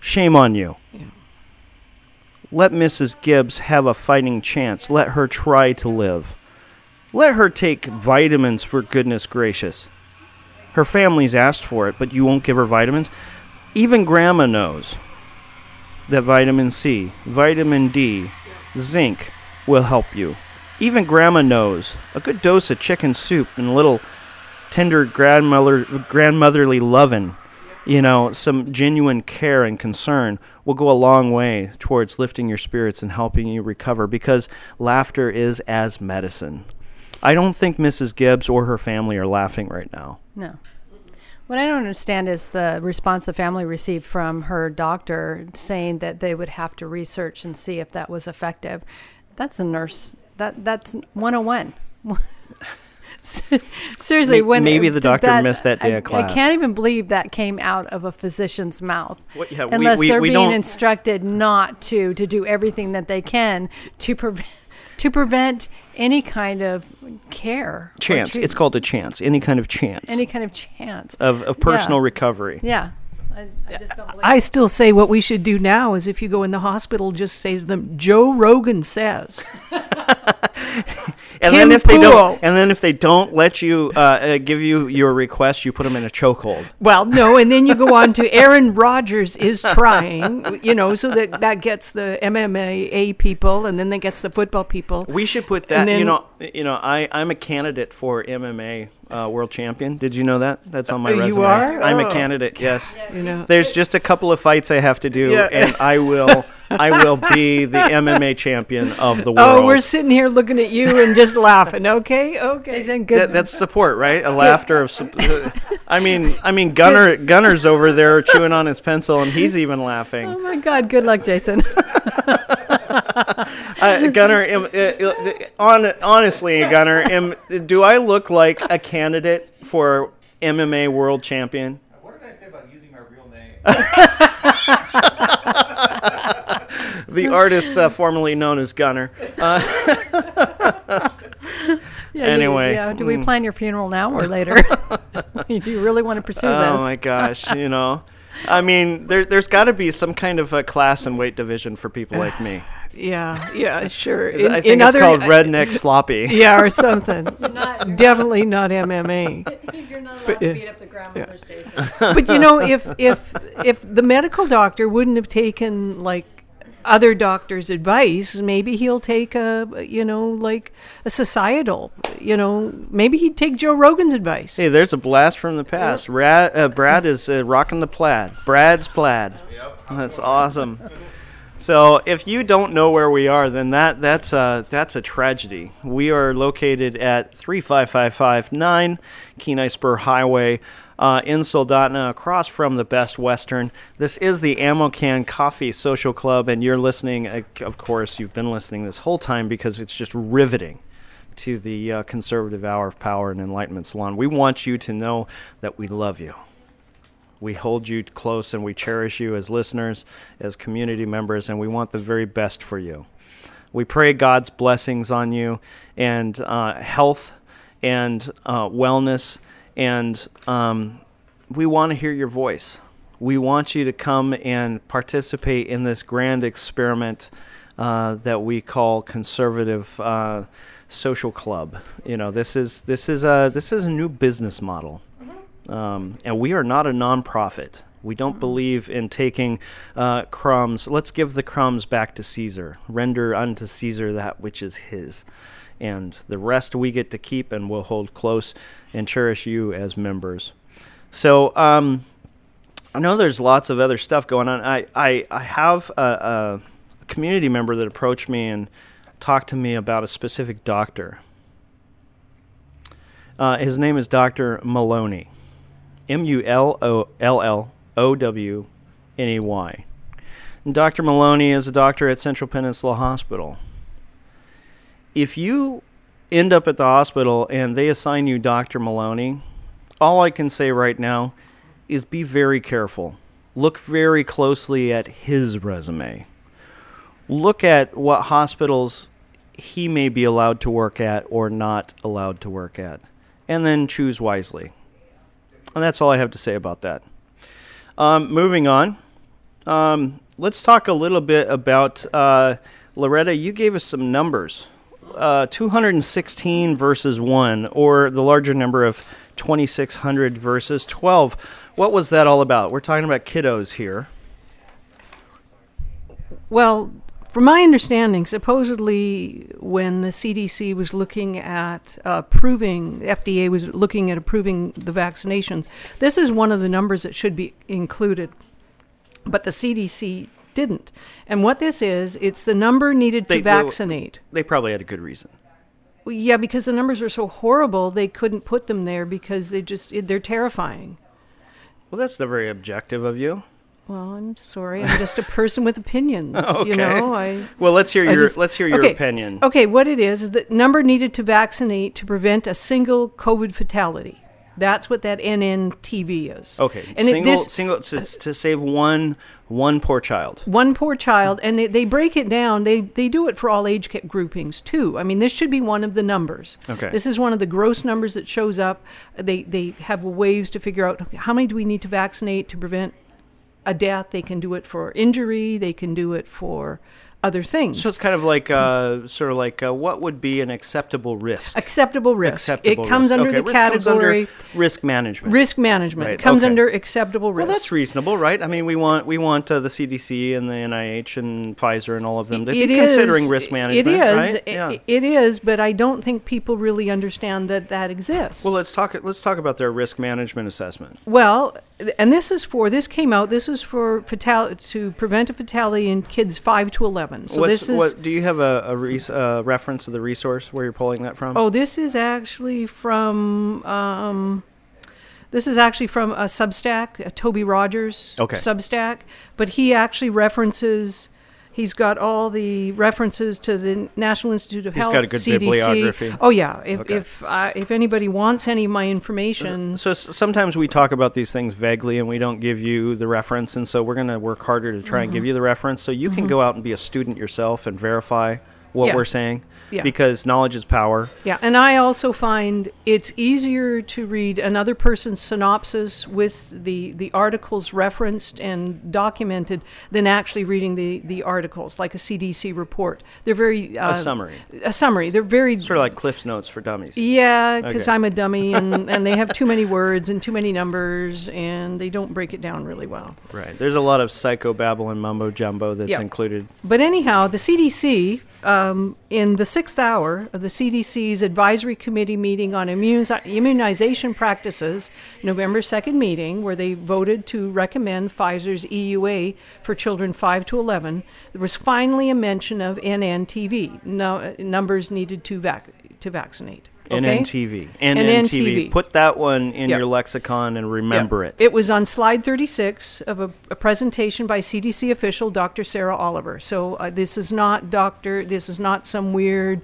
Shame on you. Let Mrs. Gibbs have a fighting chance. Let her try to live. Let her take vitamins for goodness gracious. Her family's asked for it, but you won't give her vitamins. Even grandma knows that vitamin C, vitamin D, zinc will help you. Even grandma knows a good dose of chicken soup and a little tender grandmother grandmotherly loving, you know, some genuine care and concern will go a long way towards lifting your spirits and helping you recover because laughter is as medicine. I don't think Mrs. Gibbs or her family are laughing right now. No. What I don't understand is the response the family received from her doctor saying that they would have to research and see if that was effective. That's a nurse. That that's 101. <laughs> <laughs> Seriously, May- when maybe the doctor missed that day I, of class. I can't even believe that came out of a physician's mouth. What- yeah, unless we- they're we being don't- instructed not to to do everything that they can to prevent <laughs> to prevent any kind of care. Chance. It's called a chance. Any kind of chance any kind of chance. of, of personal Yeah. recovery. Yeah. I, I just don't I still say what we should do now is if you go in the hospital, just say to them, Joe Rogan says. <laughs> And then if they don't, and then if they don't let you uh, uh, give you your request, you put them in a chokehold. Well, no, <laughs> and then you go on to Aaron Rodgers is trying, you know, so that that gets the MMA people, and then that gets the football people. We should put that. And you then- know, you know, I I'm a candidate for MMA uh, world champion. Did you know that? That's on my Oh, you resume. are? I'm a Oh. candidate. Yes. You know, There's just a couple of fights I have to do, Yeah. and I will I will be the MMA champion of the <laughs> world. oh, we're sitting here looking at you and just laughing. Okay, okay. He's in good. That, that's support, right? A laughter of. sup- I mean, I mean, Gunner Gunner's over there chewing on his pencil, and he's even laughing. oh my God! Good luck, Jason. <laughs> Uh, Gunner, am, uh, uh, on, honestly, Gunner, am, do I look like a candidate for MMA world champion? What did I say about using my real name? The artist uh, formerly known as Gunner. <laughs> Yeah, you- Anyway, yeah. Do we mm. plan your funeral now or later? do <laughs> <laughs> you really want to pursue this? Oh my gosh, you know. I mean, there, there's got to be some kind of a class and weight division for people like me. <sighs> yeah, yeah, sure. <laughs> I think it's called <laughs> redneck sloppy. <laughs> Yeah, or something. Not, Definitely not MMA. you're not allowed to beat up the grandmothers, Jason. But you know, if if if the medical doctor wouldn't have taken like other doctors' advice, maybe he'll take a you know like a societal. You know, maybe he'd take Joe Rogan's advice. Hey, there's a blast from the past. Brad, uh, Brad is uh, rocking the plaid. Brad's plaid. Yep. That's awesome. So if you don't know where we are, then that that's a that's a tragedy. We are located at 35559 Kenai Spur Highway uh, in Soldotna, across from the Best Western. This is the Ammo Can Coffee Social Club, and you're listening. uh, Of course, you've been listening this whole time because it's just riveting to the uh, Conservative Hour of Power and Enlightenment Salon. We want you to know that we love you. We hold you close and we cherish you as listeners, as community members, and we want the very best for you. We pray God's blessings on you and uh, health and uh, wellness, and um, we want to hear your voice. We want you to come and participate in this grand experiment uh, that we call conservative uh, social club. You know, this is this is a this is a new business model, um, and we are not a nonprofit. We don't believe in taking uh, crumbs. Let's give the crumbs back to Caesar. Render unto Caesar that which is his. And the rest we get to keep and we'll hold close and cherish you as members. So, um, I know there's lots of other stuff going on. I, I, I have a, a community member that approached me and talked to me about a specific doctor. Uh, his name is Dr. Maloney. M U L O L L O W N E Y. Dr. Maloney is a doctor at Central Peninsula Hospital. If you end up at the hospital and they assign you Dr. Maloney, all I can say right now is be very careful. Look very closely at his resume. Look at what hospitals he may be allowed to work at or not allowed to work at, and then choose wisely. And that's all I have to say about that. Um, moving on, um, let's talk a little bit about uh, Loretta. You gave us some numbers uh, 216 verses 1, or the larger number of 2600 verses 12. What was that all about? We're talking about kiddos here. Well, from my understanding, supposedly when the CDC was looking at approving, FDA was looking at approving the vaccinations, this is one of the numbers that should be included. But the CDC didn't. And what this is, it's the number needed to They- well, vaccinate. They probably had a good reason. Well, yeah, because the numbers are so horrible, they couldn't put them there because they just they're terrifying. Well, that's not very objective of you. Well, I'm sorry. I'm just a person with opinions. Okay. <laughs> You know, I. Well, let's hear I your just- let's hear your okay, opinion. Okay, what it is is the number needed to vaccinate to prevent a single COVID fatality. That's what that NNTV is. Okay, and it- single this single to, to save one one poor child. one poor child, and they, they break it down. They they do it for all age groupings too. I mean, this should be one of the numbers. Okay. This is one of the gross numbers that shows up. They they have ways to figure out okay, how many do we need to vaccinate to prevent a death. They can do it for injury. They can do it for other things. So it's kind of like uh, sort of like uh, what would be an acceptable risk? acceptable risk. Acceptable it comes risk. under okay, the risk comes under category risk management. risk management. Right, It comes okay. under acceptable risk. Well, that's reasonable, right? I mean, we want we want uh, the CDC and the NIH and Pfizer and all of them to It be is- considering risk management. It is. right? Yeah. It is, but I don't think people really understand that that exists. well, let's talk. Let's talk about their risk management assessment. Well, and this is for this came out. This is for fatal to prevent a fatality in kids five to eleven. So What's, this is. what do you have a, a res, uh, reference to the resource where you're pulling that from? Oh, this is actually from. Um, this is actually from a Substack, a Toby Rogers Okay. Substack, but he actually references. He's got all the references to the National Institute of He's Health. got a good CDC. bibliography. Oh yeah, if Okay. if uh, if anybody wants any of my information, So sometimes we talk about these things vaguely and we don't give you the reference, and so we're going to work harder to try and Mm-hmm. give you the reference so you can go out and be a student yourself and verify what Yeah. we're saying. Yeah. Because knowledge is power. Yeah, and I also find it's easier to read another person's synopsis with the, the articles referenced and documented than actually reading the, the articles, like a CDC report. They're very uh, a summary, A summary. They're very sort of like Cliff's Notes for dummies. yeah, because Okay. I'm a dummy and, and they have too many words and too many numbers and they don't break it down really well. Right. There's a lot of psychobabble and mumbo jumbo that's Yeah. included. But anyhow, the CDC, um, in the sixth hour of the CDC's advisory committee meeting on immun- immunization practices, November 2nd meeting, where they voted to recommend Pfizer's EUA for children 5 to 11, there was finally a mention of NNTV, no, uh, numbers needed to, vac- to vaccinate. Okay? NNTV. NNTV. NNTV. Put that one in Yeah. your lexicon and remember Yeah. it. It was on slide 36 of a, a presentation by CDC official Dr. Sara Oliver. So uh, this is not doctor. This is not some weird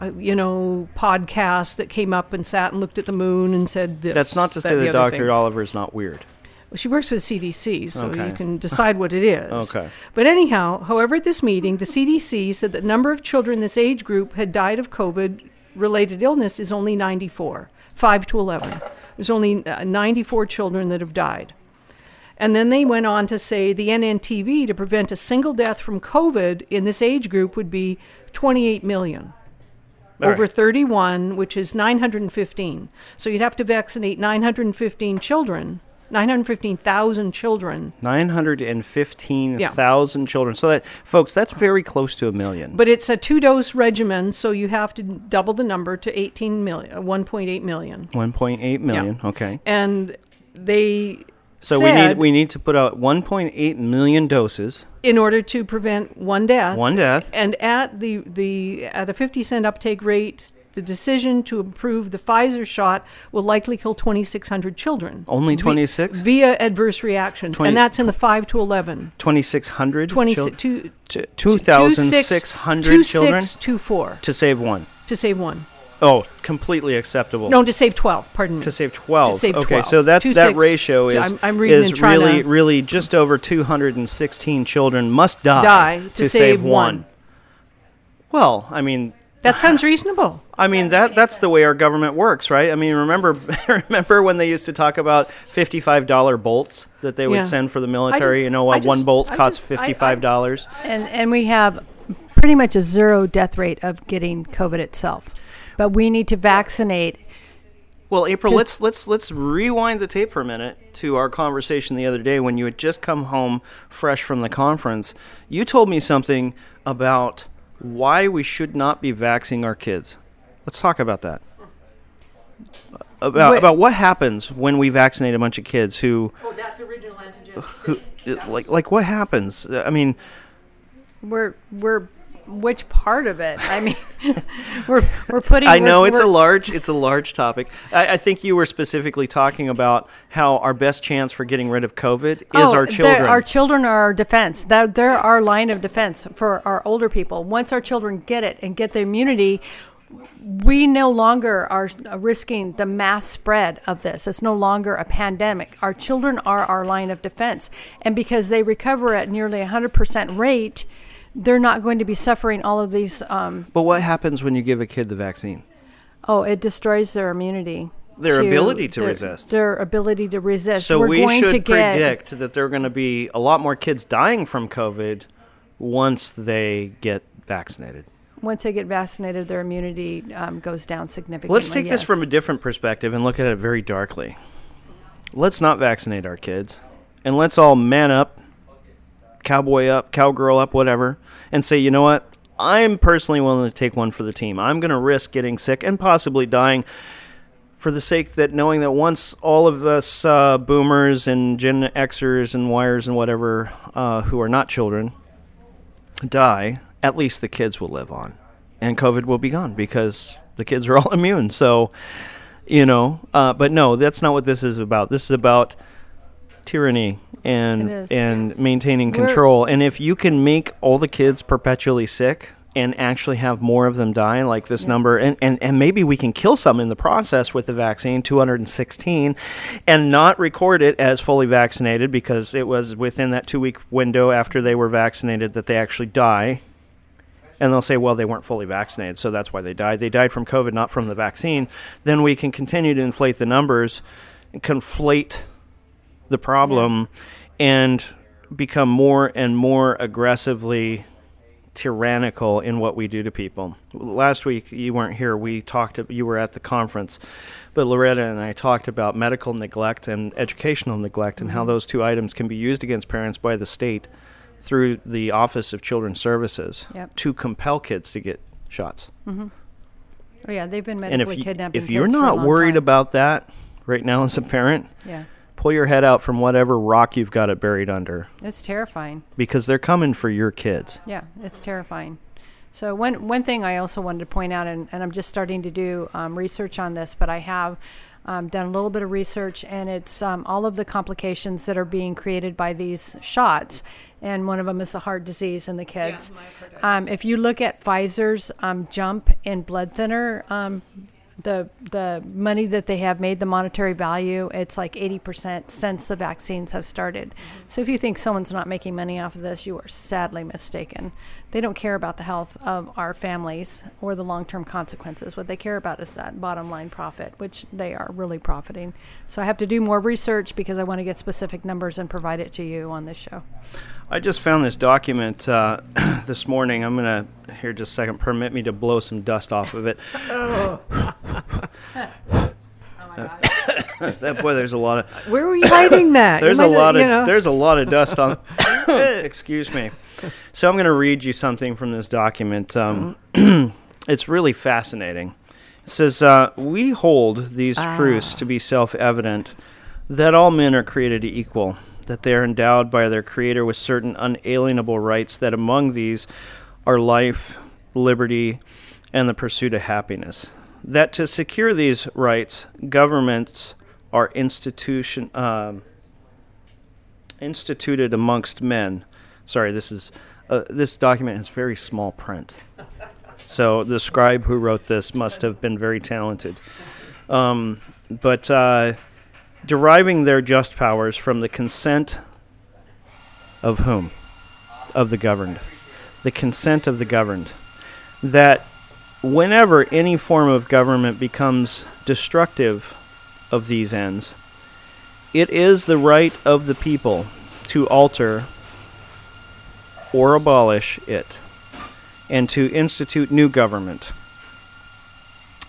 uh, you know, podcasts that came up and sat and looked at the moon and said this. That's not to that, say that Dr. Oliver is not weird. Well, she works with CDC, so Okay. you can decide what it is. <laughs> Okay. But anyhow, however, at this meeting, the CDC said that number of children in this age group had died of COVID related illness is only 94, 5 to 11. There's only uh, 94 children that have died. And then they went on to say the NNTV to prevent a single death from COVID in this age group would be 28 million. All over right. 31, which is 915. So you'd have to vaccinate 915 children, 915,000 children. 915,000 children. So that folks, that's very close to a million. But it's a two dose regimen, so you have to double the number to 18 million, uh, 1.8 million. 1.8 million. Okay. And they So we need we need to put out 1.8 million doses, in order to prevent one death. one death. And at the, the at a 50 cent uptake rate, the decision to approve the Pfizer shot will likely kill 2,600 children. Only Vi- 26? via adverse reactions, 20 and that's in the 5 to 11. 2,600 20, children. two, T- 2,600 two, children Six, two, four, to save one. to save one. Oh, completely acceptable. No, to save 12, pardon me. to save 12. To save 12. okay, so that Two that six- ratio is I'm- I'm is really to- really just over 216 children must die, Die to save one. Well, I mean, That sounds reasonable. I mean that that's the way our government works, right? I mean, remember <laughs> remember when they used to talk about fifty-five dollar bolts that they would Yeah. send for the military? you know, I uh, one bolt I costs just- I- I- fifty-five dollars. And and we have pretty much a zero death rate of getting COVID itself, but we need to vaccinate. Well, April, Just- let's let's let's rewind the tape for a minute to our conversation the other day when you had just come home fresh from the conference. You told me something about why we should not be vaccinating our kids. Let's talk about that. About Wait. about what happens when we vaccinate a bunch of kids who Oh, that's original antigen. who like like what happens? I mean, We're we're which part of it? I mean, <laughs> we're we're putting. I know it's a large it's a large topic. I, I think you were specifically talking about how our best chance for getting rid of COVID is Oh, our children. Our children are our defense. They're, they're our line of defense for our older people. Once our children get it and get the immunity, we no longer are risking the mass spread of this. It's no longer a pandemic. Our children are our line of defense. And because they recover at nearly 100% rate, they're not going to be suffering all of these. Um, But what happens when you give a kid the vaccine? oh, it destroys their immunity. Their ability to their- resist. Their ability to resist. So We're we going to should get, predict that there are going to be a lot more kids dying from COVID once they get vaccinated. once they get vaccinated, their immunity um, goes down significantly. Let's take this from a different perspective and look at it very darkly. Let's not vaccinate our kids, and let's all man up, cowboy up, cowgirl up, whatever, and say, you know what? I'm personally willing to take one for the team. I'm going to risk getting sick and possibly dying for the sake that knowing that once all of us uh, boomers and Gen Xers and Yers and whatever uh, who are not children die, at least the kids will live on, and COVID will be gone because the kids are all <laughs> immune. So, you know, uh, but no, that's not what this is about. This is about tyranny and is. and maintaining We're- control. And if you can make all the kids perpetually sick and actually have more of them die, like this number, and, and, and maybe we can kill some in the process with the vaccine, 216, and not record it as fully vaccinated because it was within that two week window after they were vaccinated that they actually die. And they'll say, well, they weren't fully vaccinated, so that's why they died. They died from COVID, not from the vaccine. Then we can continue to inflate the numbers and conflate the problem and become more and more aggressively tyrannical in what we do to people. Last week you weren't here. We talked you were at the conference. But Loretta and I talked about medical neglect and educational neglect and how mm-hmm. those two items can be used against parents by the state through the Office of Children's Services Yep. to compel kids to get shots. Mm-hmm. Oh, yeah, they've been medically And if you, kidnapping if you're kids for a not worried time. about that right now as a parent, yeah, pull your head out from whatever rock you've got it buried under it's terrifying. because they're coming for your kids. Yeah, it's terrifying. So one one thing I also wanted to point out, and, and I'm just starting to do um, research on this, but I have um, done a little bit of research, and it's um, all of the complications that are being created by these shots. And one of them is the heart disease in the kids. um, if you look at Pfizer's um, jump in blood thinner, um, the the money that they have made, the monetary value, it's like 80% since the vaccines have started. Mm-hmm. So if you think someone's not making money off of this, you are sadly mistaken. They don't care about the health of our families or the long-term consequences. What they care about is that bottom line profit, which they are really profiting. So I have to do more research because I want to get specific numbers and provide it to you on this show. I just found this document uh, <coughs> this morning. I'm gonna here just a second. Permit me to blow some dust off of it. <laughs> <coughs> <laughs> that boy, there's a lot of Where were you hiding that? There's a have- lot of know. there's a lot of dust on. <laughs> excuse me. So I'm going to read you something from this document. Um, <clears throat> it's really fascinating. It says, uh, "We hold these truths to be self-evident that all men are created equal, that they are endowed by their Creator with certain unalienable rights. That among these are life, liberty, and the pursuit of happiness. That to secure these rights, governments are institution." Um, instituted amongst men. Sorry, this is uh, this document has very small print. So the scribe who wrote this must have been very talented. Um, but uh, deriving their just powers from the consent of whom? Of the governed. The consent of the governed. That whenever any form of government becomes destructive of these ends, it is the right of the people to alter or abolish it and to institute new government,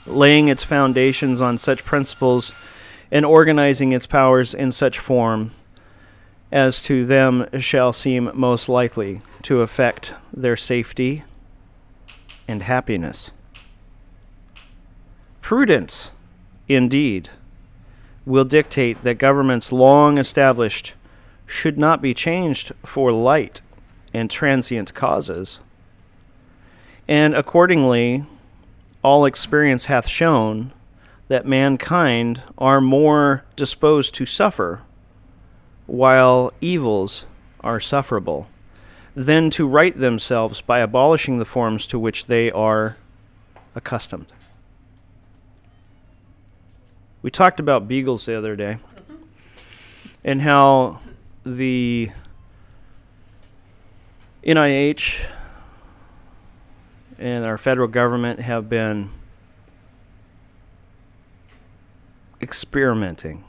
laying its foundations on such principles and organizing its powers in such form as to them shall seem most likely to affect their safety and happiness. Prudence, indeed, will dictate that governments long established should not be changed for light and transient causes. And accordingly, all experience hath shown that mankind are more disposed to suffer, while evils are sufferable, than to right themselves by abolishing the forms to which they are accustomed. We talked about beagles the other day and how the NIH and our federal government have been experimenting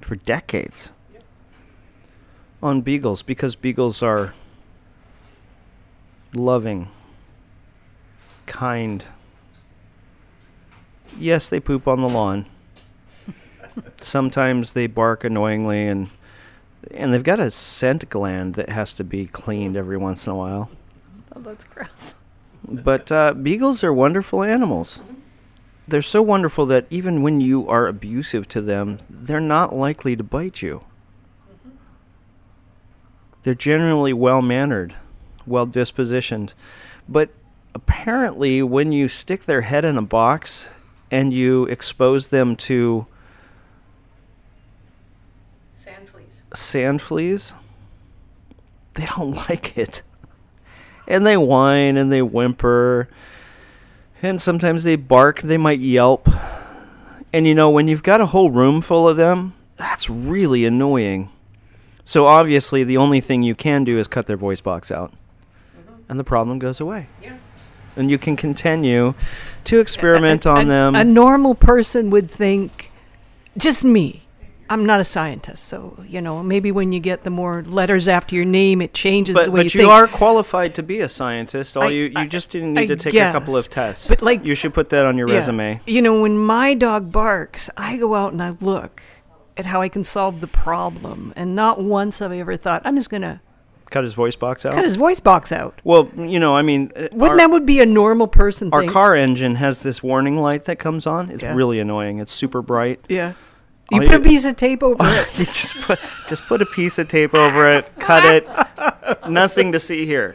for decades on beagles because beagles are loving, kind. Yes, they poop on the lawn. <laughs> Sometimes they bark annoyingly and and they've got a scent gland that has to be cleaned every once in a while. Oh, that's gross. But uh, beagles are wonderful animals. They're so wonderful that even when you are abusive to them, they're not likely to bite you. They're generally well mannered, well dispositioned. But apparently, when you stick their head in a box and you expose them to Sand fleas. sand fleas, they don't <laughs> like it. And they whine and they whimper. And sometimes they bark, they might yelp. And you know, when you've got a whole room full of them, that's really annoying. So obviously, the only thing you can do is cut their voice box out. Mm-hmm. And the problem goes away. Yeah. And you can continue to experiment on a, them. A normal person would think, just me. I'm not a scientist, so you know maybe when you get the more letters after your name, it changes but the way but you you think. are qualified to be a scientist. All I- you you I- just didn't need I to take a couple of tests. But, like- you should put that on your Yeah. resume. You know, when my dog barks, I go out and I look at how I can solve the problem, and not once have I ever thought I'm just gonna Cut his voice box out. cut his voice box out. well, you know, I mean, uh, Wouldn't our, that would be a normal person our thing? car engine has this warning light that comes on. It's Yeah. really annoying. It's super bright. Yeah. All You put a piece of tape over it. <laughs> you just put just put a piece of tape over it, cut it. <laughs> Nothing to see here.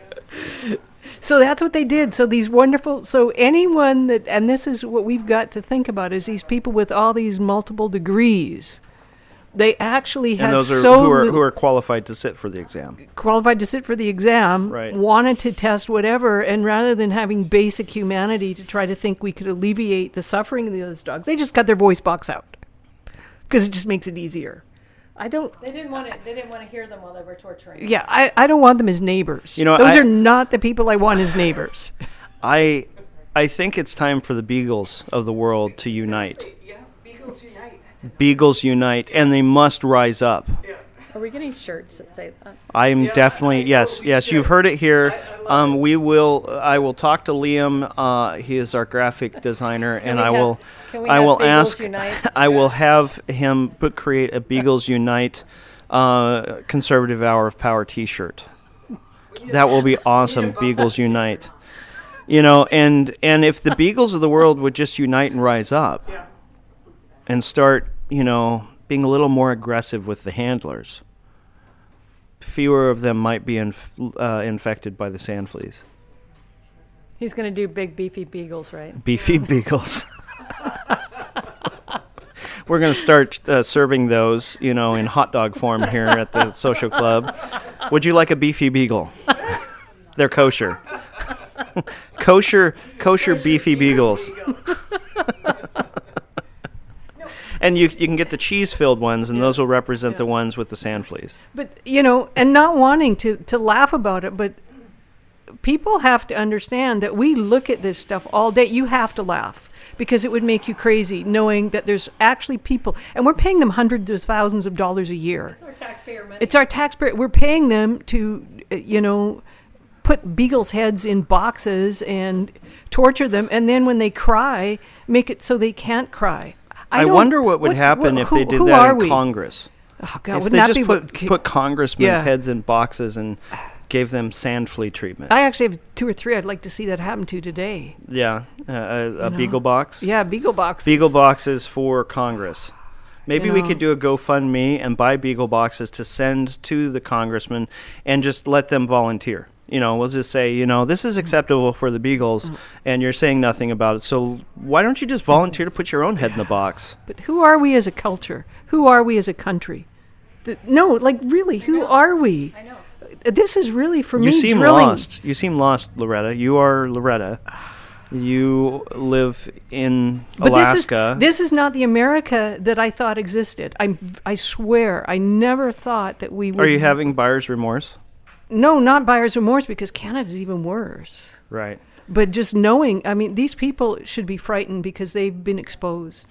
So that's what they did. So these wonderful. So anyone that, and this is what we've got to think about, is these people with all these multiple degrees. They actually had and those are so who are who are qualified to sit for the exam. qualified to sit for the exam, Right. wanted to test whatever, and rather than having basic humanity to try to think we could alleviate the suffering of those dogs, they just got their voice box out because it just makes it easier. I don't. They didn't want to. They didn't want to hear them while they were torturing. Yeah, I, I don't want them as neighbors. You know, those I- are not the people I want as neighbors. <laughs> I I think it's time for the beagles of the world to unite. Yeah. Beagles unite, and they must rise up. Are we getting shirts that say that? I am definitely yes, yes. You've heard it here. Um, we will. I will talk to Liam. Uh, he is our graphic <laughs> designer, and I have- will. can we I have will Beagles ask. Unite? <laughs> I will have him put create a Beagles Unite uh, conservative hour of power T-shirt. That will be awesome. Beagles Unite. You know, and and if the Beagles of the world would just unite and rise up, and start, you know, being a little more aggressive with the handlers, fewer of them might be inf- uh, infected by the sand fleas. He's going to do big beefy beagles, right? Beefy beagles. We're going to start uh, serving those, you know, in hot dog form here at the social club. Would you like a beefy beagle? They're kosher. <laughs> kosher, kosher beefy beagles. And you you can get the cheese filled ones, and those will represent the ones with the sand fleas. But you know, and not wanting to to laugh about it, but people have to understand that we look at this stuff all day. You have to laugh because it would make you crazy knowing that there's actually people, and we're paying them hundreds of thousands of dollars a year. It's our taxpayer money. It's our taxpayer. We're paying them to, uh, you know, put beagles' heads in boxes and torture them, and then when they cry, make it so they can't cry. I, don't- wonder what would happen if who- they did that in we? Congress. Oh God, if wouldn't they that just be put what- put congressmen's Yeah. heads in boxes and gave them sand flea treatment. I actually have two or three I'd like to see that happen to today. yeah, uh, a, a beagle box. Yeah, beagle boxes. Beagle boxes for Congress. Maybe You we could do a GoFundMe and buy beagle boxes to send to the congressman and just let them volunteer. You know, we'll just say, you know, this is acceptable for the beagles, Mm. and you're saying nothing about it. So why don't you just volunteer to put your own head in the box? But who are we as a culture? Who are we as a country? Th- no, like really, who are we? I know. This is really for You me You seem drilling. lost. You seem lost, Loretta. You are Loretta. You live in But Alaska. This is, this is not the America that I thought existed. I I swear, I never thought that we would. Are you having buyer's remorse? No, not buyer's remorse because Canada's even worse. Right. But just knowing, I mean, these people should be frightened because they've been exposed.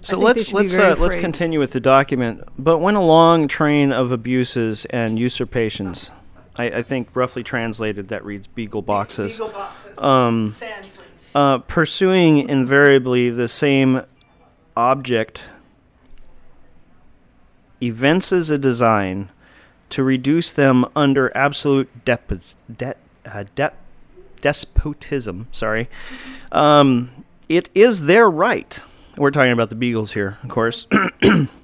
So let's let's uh, let's continue with the document. But when a long train of abuses and usurpations, I, I think roughly translated that reads beagle boxes, um, uh, pursuing invariably the same object, evinces a design to reduce them under absolute depos- de- uh, de- despotism. Sorry, um, it is their right. We're talking about the Beagles here, of course.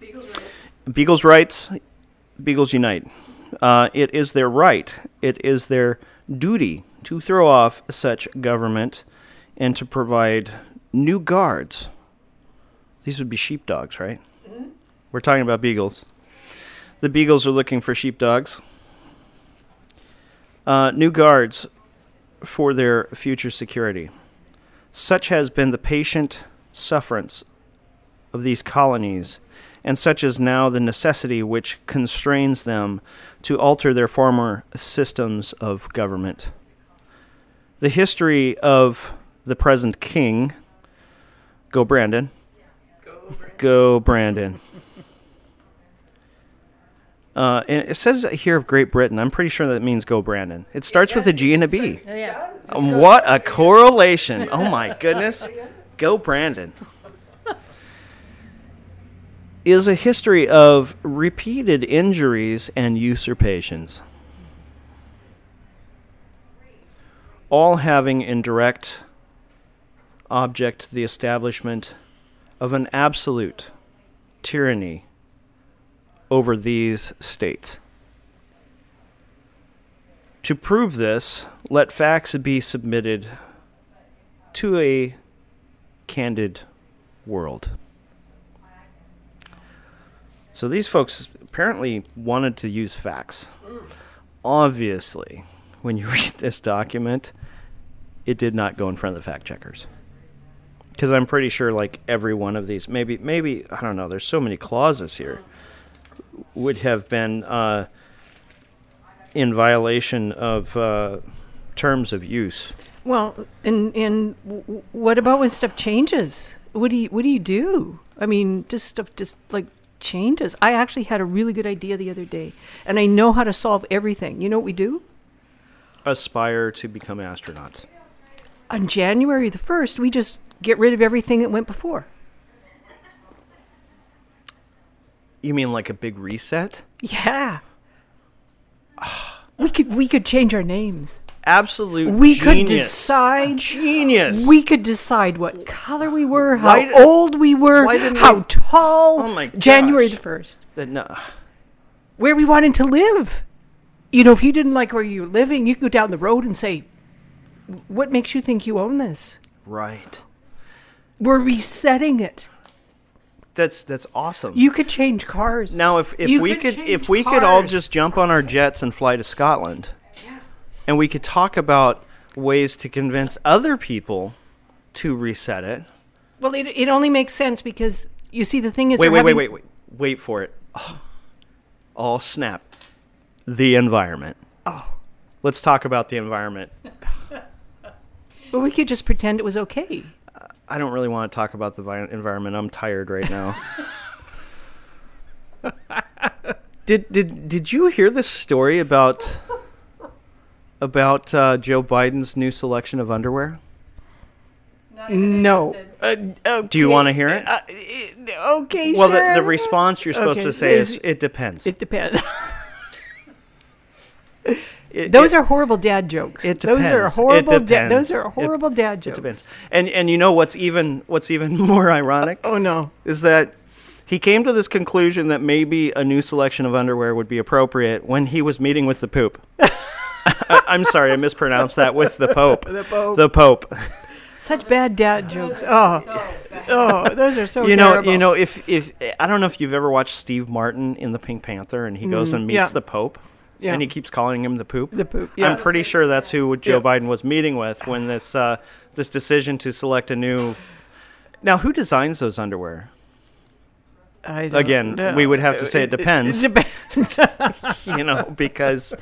<clears throat> Beagles' rights, Beagles unite. Uh, it is their right, it is their duty to throw off such government and to provide new guards. These would be sheepdogs, right? We're talking about beagles. The beagles are looking for sheepdogs. Uh, new guards for their future security. Such has been the patient sufferance of these colonies, and such is now the necessity which constrains them to alter their former systems of government. The history of the present king, go Brandon, go Brandon. Uh, and it says here of Great Britain. I'm pretty sure that means go Brandon. It starts with a G and a B. Oh, yeah. Um, what a correlation! Oh my goodness. <laughs> Go Brandon. Is a history of repeated injuries and usurpations, all having in direct object the establishment of an absolute tyranny over these states. To prove this, let facts be submitted to a candid world. So these folks apparently wanted to use facts. Obviously, when you <laughs> read this document, it did not go in front of the fact checkers. Because I'm pretty sure, like every one of these, maybe, maybe I don't know. There's so many clauses here, would have been uh, in violation of uh, terms of use. Well, and and w- what about when stuff changes? What do you what do you do? I mean, just stuff just like changes. I actually had a really good idea the other day, and I know how to solve everything. You know what we do? Aspire to become astronauts. On January the first, we just get rid of everything that went before. You mean like a big reset? Yeah. we could we could change our names. Absolute We could genius. decide Genius. We could decide what color we were, how Why old we were, why didn't how we- tall. Oh my January gosh. the first. That- no. Where we wanted to live. You know, if you didn't like where you were living, you could go down the road and say, "What makes you think you own this?" Right. We're resetting it. That's that's awesome. You could change cars. now, if, if You we could could change if we could all cars. just jump on our jets and fly to Scotland, and we could talk about ways to convince other people to reset it. well, it, it only makes sense because you see, the thing is, Wait, wait, wait, having- wait, wait, wait for it. Oh, <sighs> oh snap! The environment. Oh, Let's talk about the environment. <laughs> but we could just pretend it was okay. I don't really want to talk about the vi- environment. I'm tired right now. <laughs> did did did you hear this story about about uh, Joe Biden's new selection of underwear? No. Uh, Do you want to hear it? Uh, uh, okay, well, sure. the, the response you're supposed Okay, to say is, is- "It depends." It depends. <laughs> It- Those it- are horrible dad jokes. It depends. Those are depends. It horrible. Da- those are It- horrible dad It jokes. depends. And and you know what's even what's even <laughs> more ironic Oh no. is that he came to this conclusion that maybe a new selection of underwear would be appropriate when he was meeting with the Pope. <laughs> I, I'm sorry, I mispronounced that with the Pope. the Pope. The Pope. Such bad dad jokes. Oh, oh, those are so. you know, terrible. you know, if if I don't know if you've ever watched Steve Martin in the Pink Panther, and he goes mm-hmm. and meets yeah. the Pope, Yeah. and he keeps calling him the Poop. The Poop, yeah. I'm pretty sure that's who Joe Yeah. Biden was meeting with when this uh, this decision to select a new. Now, who designs those underwear? I don't Again, know. we would have to say it depends. It depends. <laughs> you know, because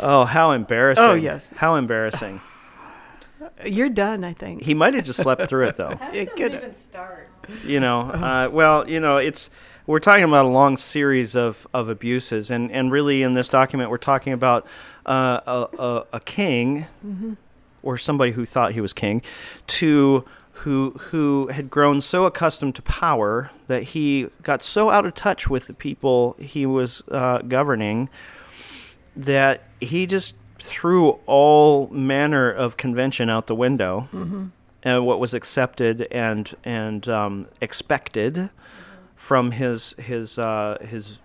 oh, how embarrassing! Oh, yes. how embarrassing. <laughs> You're done. I think. He might have just slept through it though. It could- even start. you know uh, well you know it's we're talking about a long series of, of abuses. And, and really in this document we're talking about uh, a, a, a king or somebody who thought he was king to who who had grown so accustomed to power that he got so out of touch with the people he was uh, governing that he just threw all manner of convention out the window and what was accepted and and um, expected from his his uh, his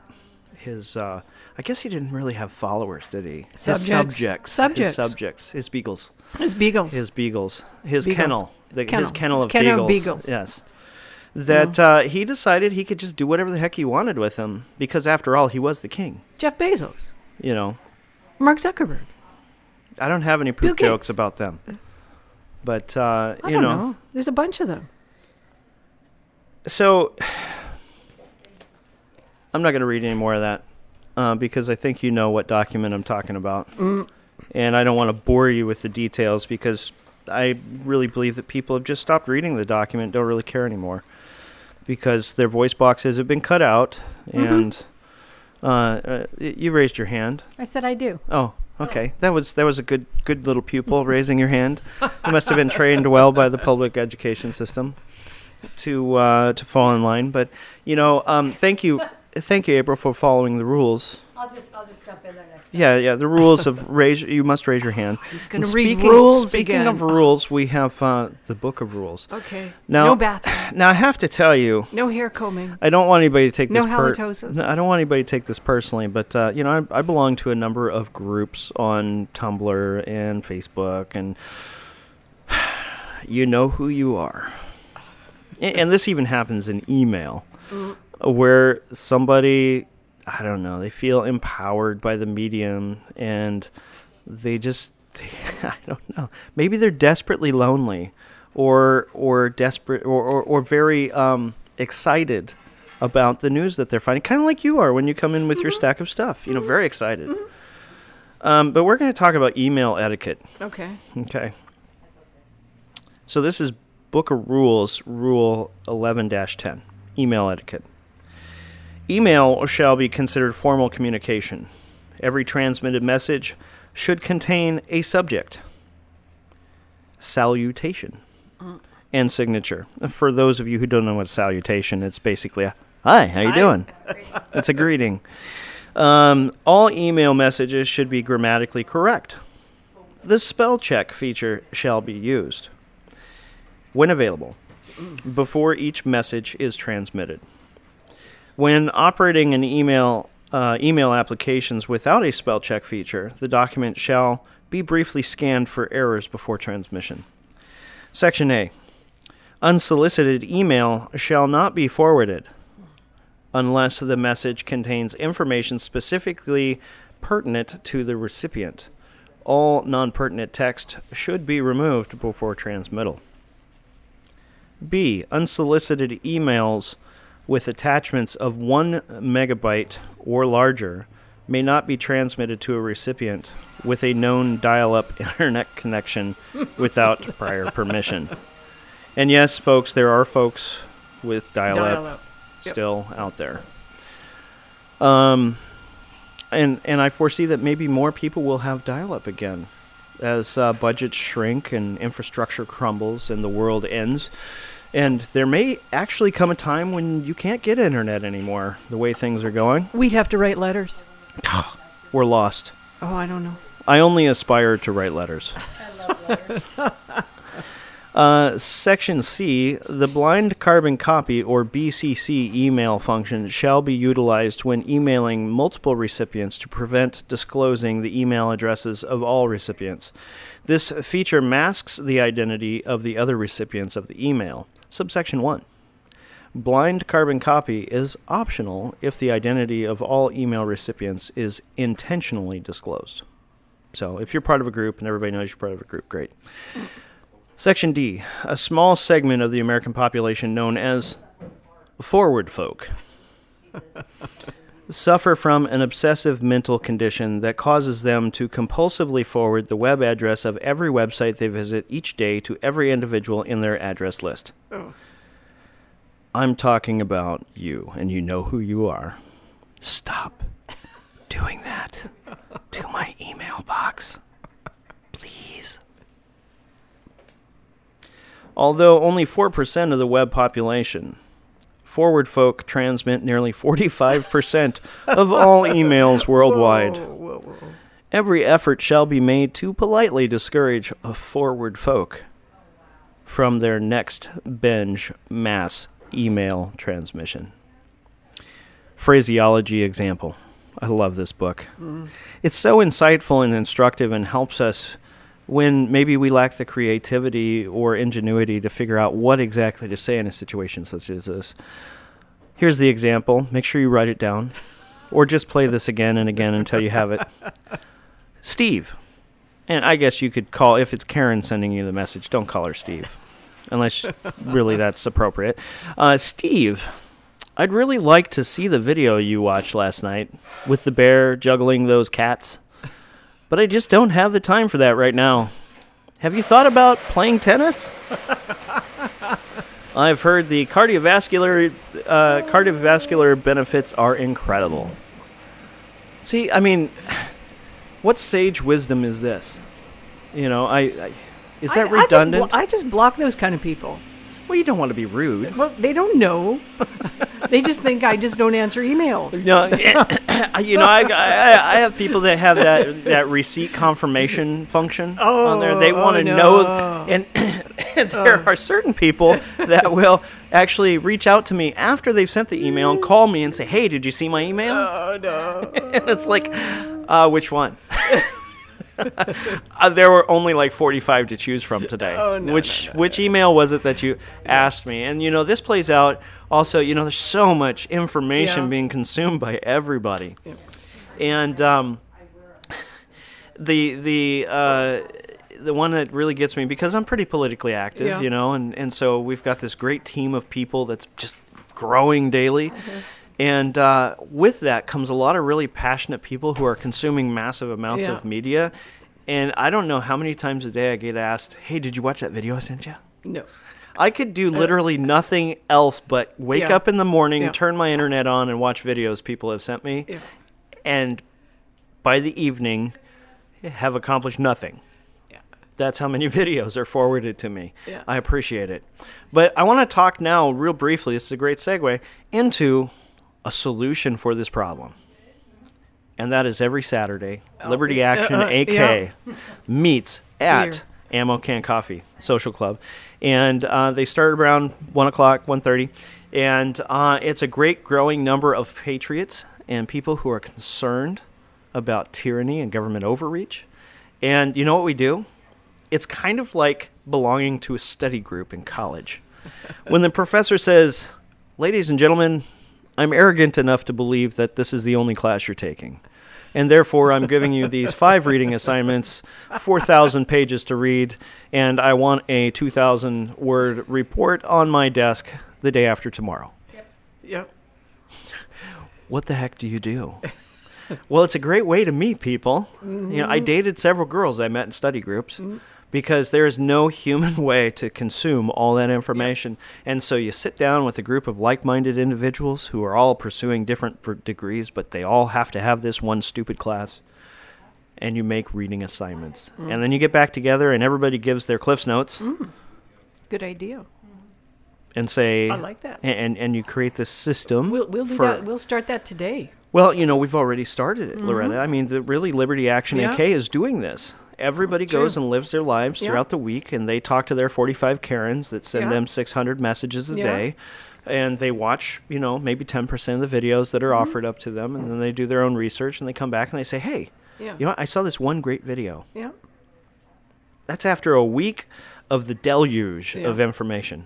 his. Uh, I guess he didn't really have followers, did he? His Subjects. subjects, Subjects. his subjects, his beagles, His beagles. his beagles, his Beagles. kennel, the, Kennel. his kennel His of kennel beagles. beagles. Yes. That uh, he decided he could just do whatever the heck he wanted with them because, after all, he was the king. Jeff Bezos. You know, Mark Zuckerberg. I don't have any poop jokes about them, but uh, you know, know. There's a bunch of them. So I'm not going to read any more of that uh, because I think you know what document I'm talking about, and I don't want to bore you with the details because I really believe that people have just stopped reading the document, don't really care anymore, because their voice boxes have been cut out, and uh, uh, you raised your hand. I said I do. Oh, okay. That was that was a good good little pupil <laughs> raising your hand. You must have been trained well by the public education system to uh, to fall in line. But you know, um, thank you, thank you, April, for following the rules. I'll just I'll just jump in there next time. Yeah, yeah. The rules of <laughs> raise. You must raise your hand. He's gonna read rules Speaking again. of rules, we have uh, the book of rules. Okay. Now, no bathroom. Now I have to tell you, No hair combing. I don't want anybody to take No this. per- halitosis. No, I don't want anybody to take this personally, but uh, you know, I, I belong to a number of groups on Tumblr and Facebook, and <sighs> you know who you are. A- And this even happens in email, where somebody, I don't know, they feel empowered by the medium, and they just, they, <laughs> I don't know, maybe they're desperately lonely, or or desperate, or or, or very um, excited about the news that they're finding, kind of like you are when you come in with your stack of stuff. You know, very excited. Um, but we're going to talk about email etiquette. Okay. Okay. So this is Book of Rules, Rule 11 10, email etiquette. Email shall be considered formal communication. Every transmitted message should contain a subject, salutation, and signature. For those of you who don't know what salutation, it's basically a hi, how you doing? <laughs> it's a greeting. Um, all email messages should be grammatically correct. The spell check feature shall be used when available before each message is transmitted. When operating an email uh, email applications without a spell check feature, the document shall be briefly scanned for errors before transmission. Section A. Unsolicited email shall not be forwarded unless the message contains information specifically pertinent to the recipient. All non pertinent text should be removed before transmittal. B. Unsolicited emails with attachments of 1 megabyte or larger may not be transmitted to a recipient with a known dial up <laughs> internet connection without prior permission. And yes, folks, there are folks with dial up Yep. still out there. Um, and and I foresee that maybe more people will have dial-up again as uh, budgets shrink and infrastructure crumbles and the world ends. And there may actually come a time when you can't get internet anymore. The way things are going, We'd have to write letters. we're lost. Oh, I don't know. I only aspire to write letters. <laughs> <laughs> Uh, section C, the blind carbon copy or BCC email function shall be utilized when emailing multiple recipients to prevent disclosing the email addresses of all recipients. This feature masks the identity of the other recipients of the email. Subsection 1. Blind carbon copy is optional if the identity of all email recipients is intentionally disclosed. So, if you're part of a group and everybody knows you're part of a group, great. Section D. A small segment of the American population known as forward folk suffer from an obsessive mental condition that causes them to compulsively forward the web address of every website they visit each day to every individual in their address list. Oh. I'm talking about you, and you know who you are. Stop doing that to my email box. Please. Although only 4% of the web population, forward folk transmit nearly 45% of all emails worldwide. Every effort shall be made to politely discourage a forward folk from their next binge mass email transmission. Phraseology example. I love this book. It's so insightful and instructive and helps us when maybe we lack the creativity or ingenuity to figure out what exactly to say in a situation such as this. Here's the example. Make sure you write it down or just play this again and again until you have it. <laughs> Steve. And I guess you could call, if it's Karen sending you the message, don't call her Steve, unless really that's appropriate. Uh, Steve, I'd really like to see the video you watched last night with the bear juggling those cats, but I just don't have the time for that right now. Have you thought about playing tennis? <laughs> I've heard the cardiovascular uh, cardiovascular benefits are incredible. See, I mean, what sage wisdom is this? You know, I, I is that I, I just redundant? blo- I just block those kind of people. Well, you don't want to be rude. Well, they don't know. They just think I just don't answer emails. No, <coughs> you know, I, I, I have people that have that, that receipt confirmation function on there. They Oh, want to oh, know, no. and, <coughs> and there are certain people that will actually reach out to me after they've sent the email and call me and say, "Hey, did you see my email?" Oh no. and <laughs> it's like, uh, which one? <laughs> <laughs> uh, there were only like 45 to choose from today. Oh, no, which which email was it that you asked me? And you know, this plays out also, you know, there's so much information Yeah. being consumed by everybody. And um, <laughs> the the uh, the one that really gets me because I'm pretty politically active, Yeah. you know, and, and so we've got this great team of people that's just growing daily. Uh-huh. And uh, with that comes a lot of really passionate people who are consuming massive amounts Yeah. of media. And I don't know how many times a day I get asked, "Hey, did you watch that video I sent you?" No. I could do literally nothing else but wake Uh, Yeah. up in the morning, Yeah. turn my internet on, and watch videos people have sent me. Yeah. And by the evening, have accomplished nothing. Yeah. That's how many <laughs> videos are forwarded to me. Yeah. I appreciate it. But I want to talk now, real briefly, this is a great segue, into a solution for this problem. And that is every Saturday, Liberty Action uh, AK yeah. meets <laughs> at Ammo Can Coffee Social Club. And uh, they start around 1 o'clock, 1.30. And uh, it's a great growing number of patriots and people who are concerned about tyranny and government overreach. And you know what we do? It's kind of like belonging to a study group in college. <laughs> when the professor says, Ladies and gentlemen, I'm arrogant enough to believe that this is the only class you're taking. And therefore, I'm giving you these <laughs> five reading assignments, 4,000 pages to read, and I want a 2,000 word report on my desk the day after tomorrow Yep. Yep. <laughs> What the heck do you do? well, it's a great way to meet people. You know, I mm-hmm. dated several girls I met in study groups mm-hmm. Because there is no <laughs> human way to consume all that information. And so you sit down with a group of like-minded individuals who are all pursuing different degrees, but they all have to have this one stupid class. And you make reading assignments. And then you get back together and everybody gives their Cliff's Notes Good idea. and say I like that. And and you create this system. We'll we'll do for, that. We'll start that today. Well, you know, we've already started it, Loretta. I mean, the really Liberty Action Mm-hmm. Yeah. AK is doing this. Everybody goes and lives their lives Yeah. throughout the week, and they talk to their 45 Karens that send Yeah. them 600 messages a day. And they watch, you know, maybe 10% of the videos that are Mm-hmm. offered up to them, and then they do their own research, and they come back and they say, hey, Yeah. you know what? I saw this one great video. Yeah. That's after a week of the deluge of information.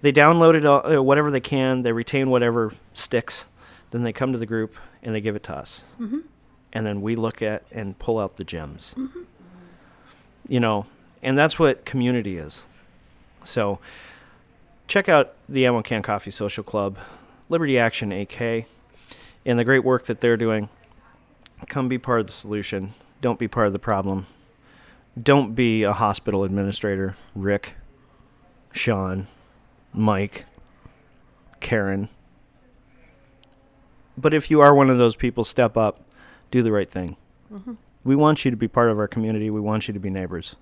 They download it, all, uh, whatever they can. They retain whatever sticks. Then they come to the group and they give it to us. Mm-hmm. And then we look at and pull out the gems. Mm-hmm. You know, and that's what community is. So check out the Ammo Can Coffee Social Club, Liberty Action AK, and the great work that they're doing. Come be part of the solution. Don't be part of the problem don't be a hospital administrator, Rick, Sean, Mike, Karen. But if you are one of those people, step up, do the right thing. Mm-hmm. We want you to be part of our community. We want you to be neighbors.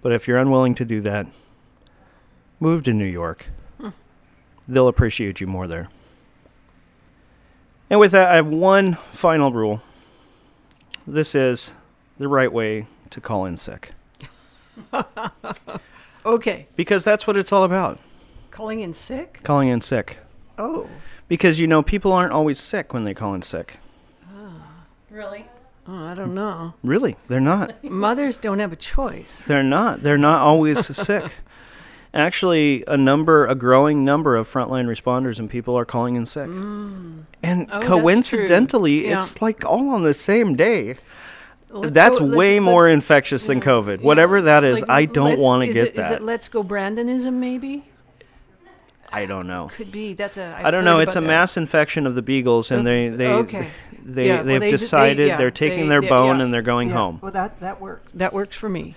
But if you're unwilling to do that, move to New York. Hmm. They'll appreciate you more there. And with that, I have one final rule. This is the right way to call in sick. <laughs> Okay. Because that's what it's all about. Calling in sick? Calling in sick. Oh. Because you know people aren't always sick when they call in sick. Really? Oh, I don't know. Really, they're not. <laughs> Mothers don't have a choice. They're not. They're not always <laughs> sick. Actually, a number, a growing number of frontline responders and people are calling in sick. Mm. And Oh, coincidentally. Yeah. it's like all on the same day. Let's That's go- let- way let- more infectious than COVID. yeah. Whatever that is, Like, I don't want to get it, that. Is it Let's Go Brandonism, maybe? I don't know. Could be. That's a. I've I don't know. It's a that. mass infection of the beagles, and they they okay. They Yeah, well, they've they- they- decided yeah, they're taking they- their yeah, bone yeah, and they're going yeah. home. Well, that that works. That works for me.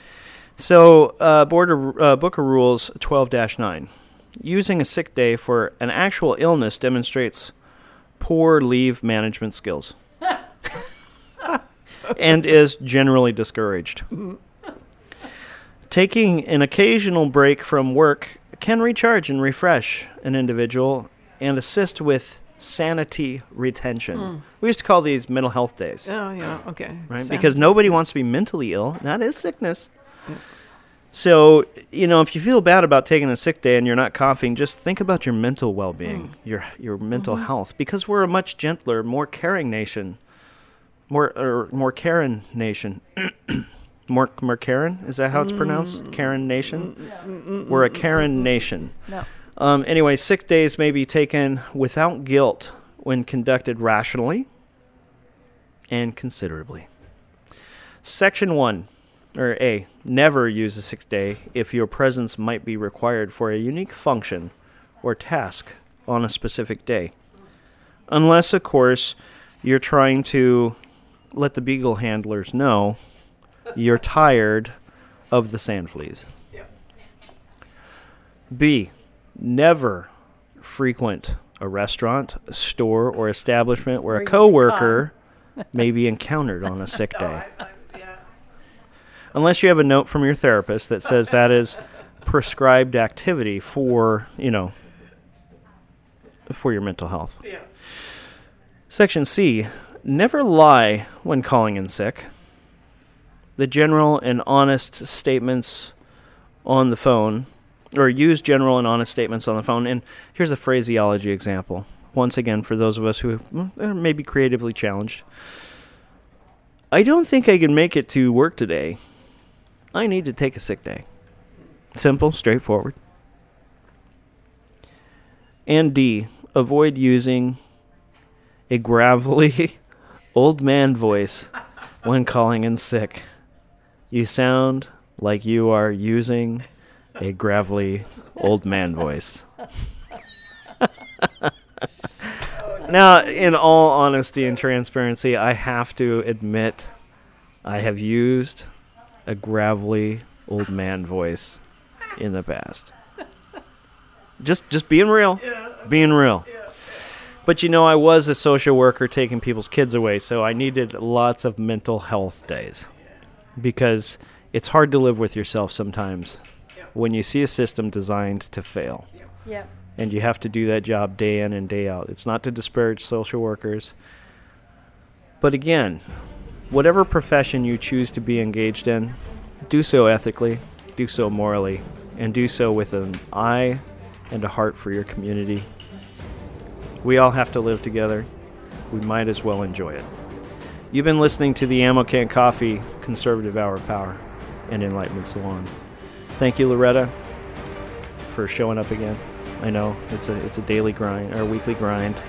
So, uh, Board of, uh, Book of Rules 12 9. Using a sick day for an actual illness demonstrates poor leave management skills <laughs> and is generally discouraged. Taking an occasional break from work can recharge and refresh an individual and assist with sanity retention. Hmm. We used to call these mental health days, Oh yeah. Okay. right? Sounds- Because nobody wants to be mentally ill. That is sickness. So, you know, if you feel bad about taking a sick day and you're not coughing, just think about your mental well-being, hmm. your your mental mm-hmm. health because we're a much gentler, more caring nation. More or more Karen nation. <clears throat> more more Karen? Is that how it's pronounced? Mm. Karen nation? Mm, mm, we're a Karen nation. No. Um, anyway, sick days may be taken without guilt when conducted rationally and considerably. Section 1, or A, never use a sick day if your presence might be required for a unique function or task on a specific day. Unless, of course, you're trying to let the beagle handlers know you're tired of the sand fleas. B. Never frequent a restaurant, a store, or establishment where a coworker may be encountered on a <laughs> sick day. Unless you have a note from your therapist that says that is prescribed activity for, you know, for your mental health. Section C. Never lie when calling in sick. The general and honest statements on the phone, or use general and honest statements on the phone. And here's a phraseology example. Once again, for those of us who well, are mm, eh, maybe creatively challenged. I don't think I can make it to work today. I need to take a sick day. Simple, straightforward. And D, avoid using a gravelly <laughs> old man voice when calling in sick. You sound like you are using a gravelly old man voice. <laughs> now, in all honesty and transparency, I have to admit I have used a gravelly old man voice in the past. Just just being real. Being real. But you know, I was a social worker taking people's kids away, so I needed lots of mental health days. Because it's hard to live with yourself sometimes when you see a system designed to fail. And you have to do that job day in and day out. It's not to disparage social workers. But again, whatever profession you choose to be engaged in, do so ethically, do so morally, and do so with an eye and a heart for your community. We all have to live together. We might as well enjoy it. You've been listening to the Ammo Can Coffee Conservative Hour of Power and Enlightenment Salon. Thank you, Loretta, for showing up again. I know it's a it's a daily grind or a weekly grind.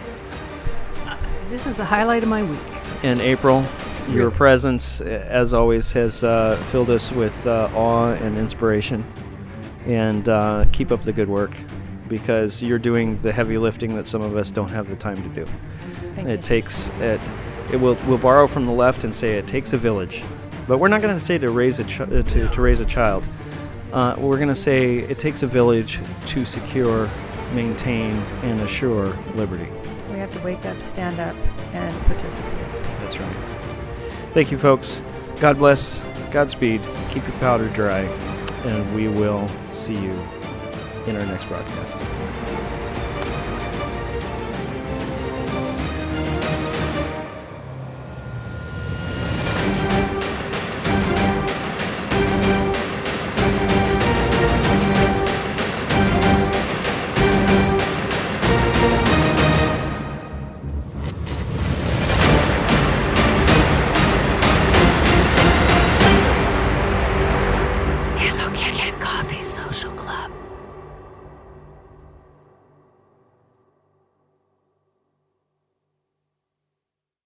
This is the highlight of my week. And April, your presence, uh, as always, has uh, filled us with uh, awe and inspiration. And uh, keep up the good work because you're doing the heavy lifting that some of us don't have the time to do. Thank it you. takes it. It will we'll borrow from the left and say it takes a village, but we're not going to say to raise a ch- uh, to, to raise a child. Uh, we're going to say it takes a village to secure, maintain, and assure liberty. We have to wake up, stand up, and participate. That's right. Thank you, folks. God bless. Godspeed. Keep your powder dry. And we will see you in our next broadcast.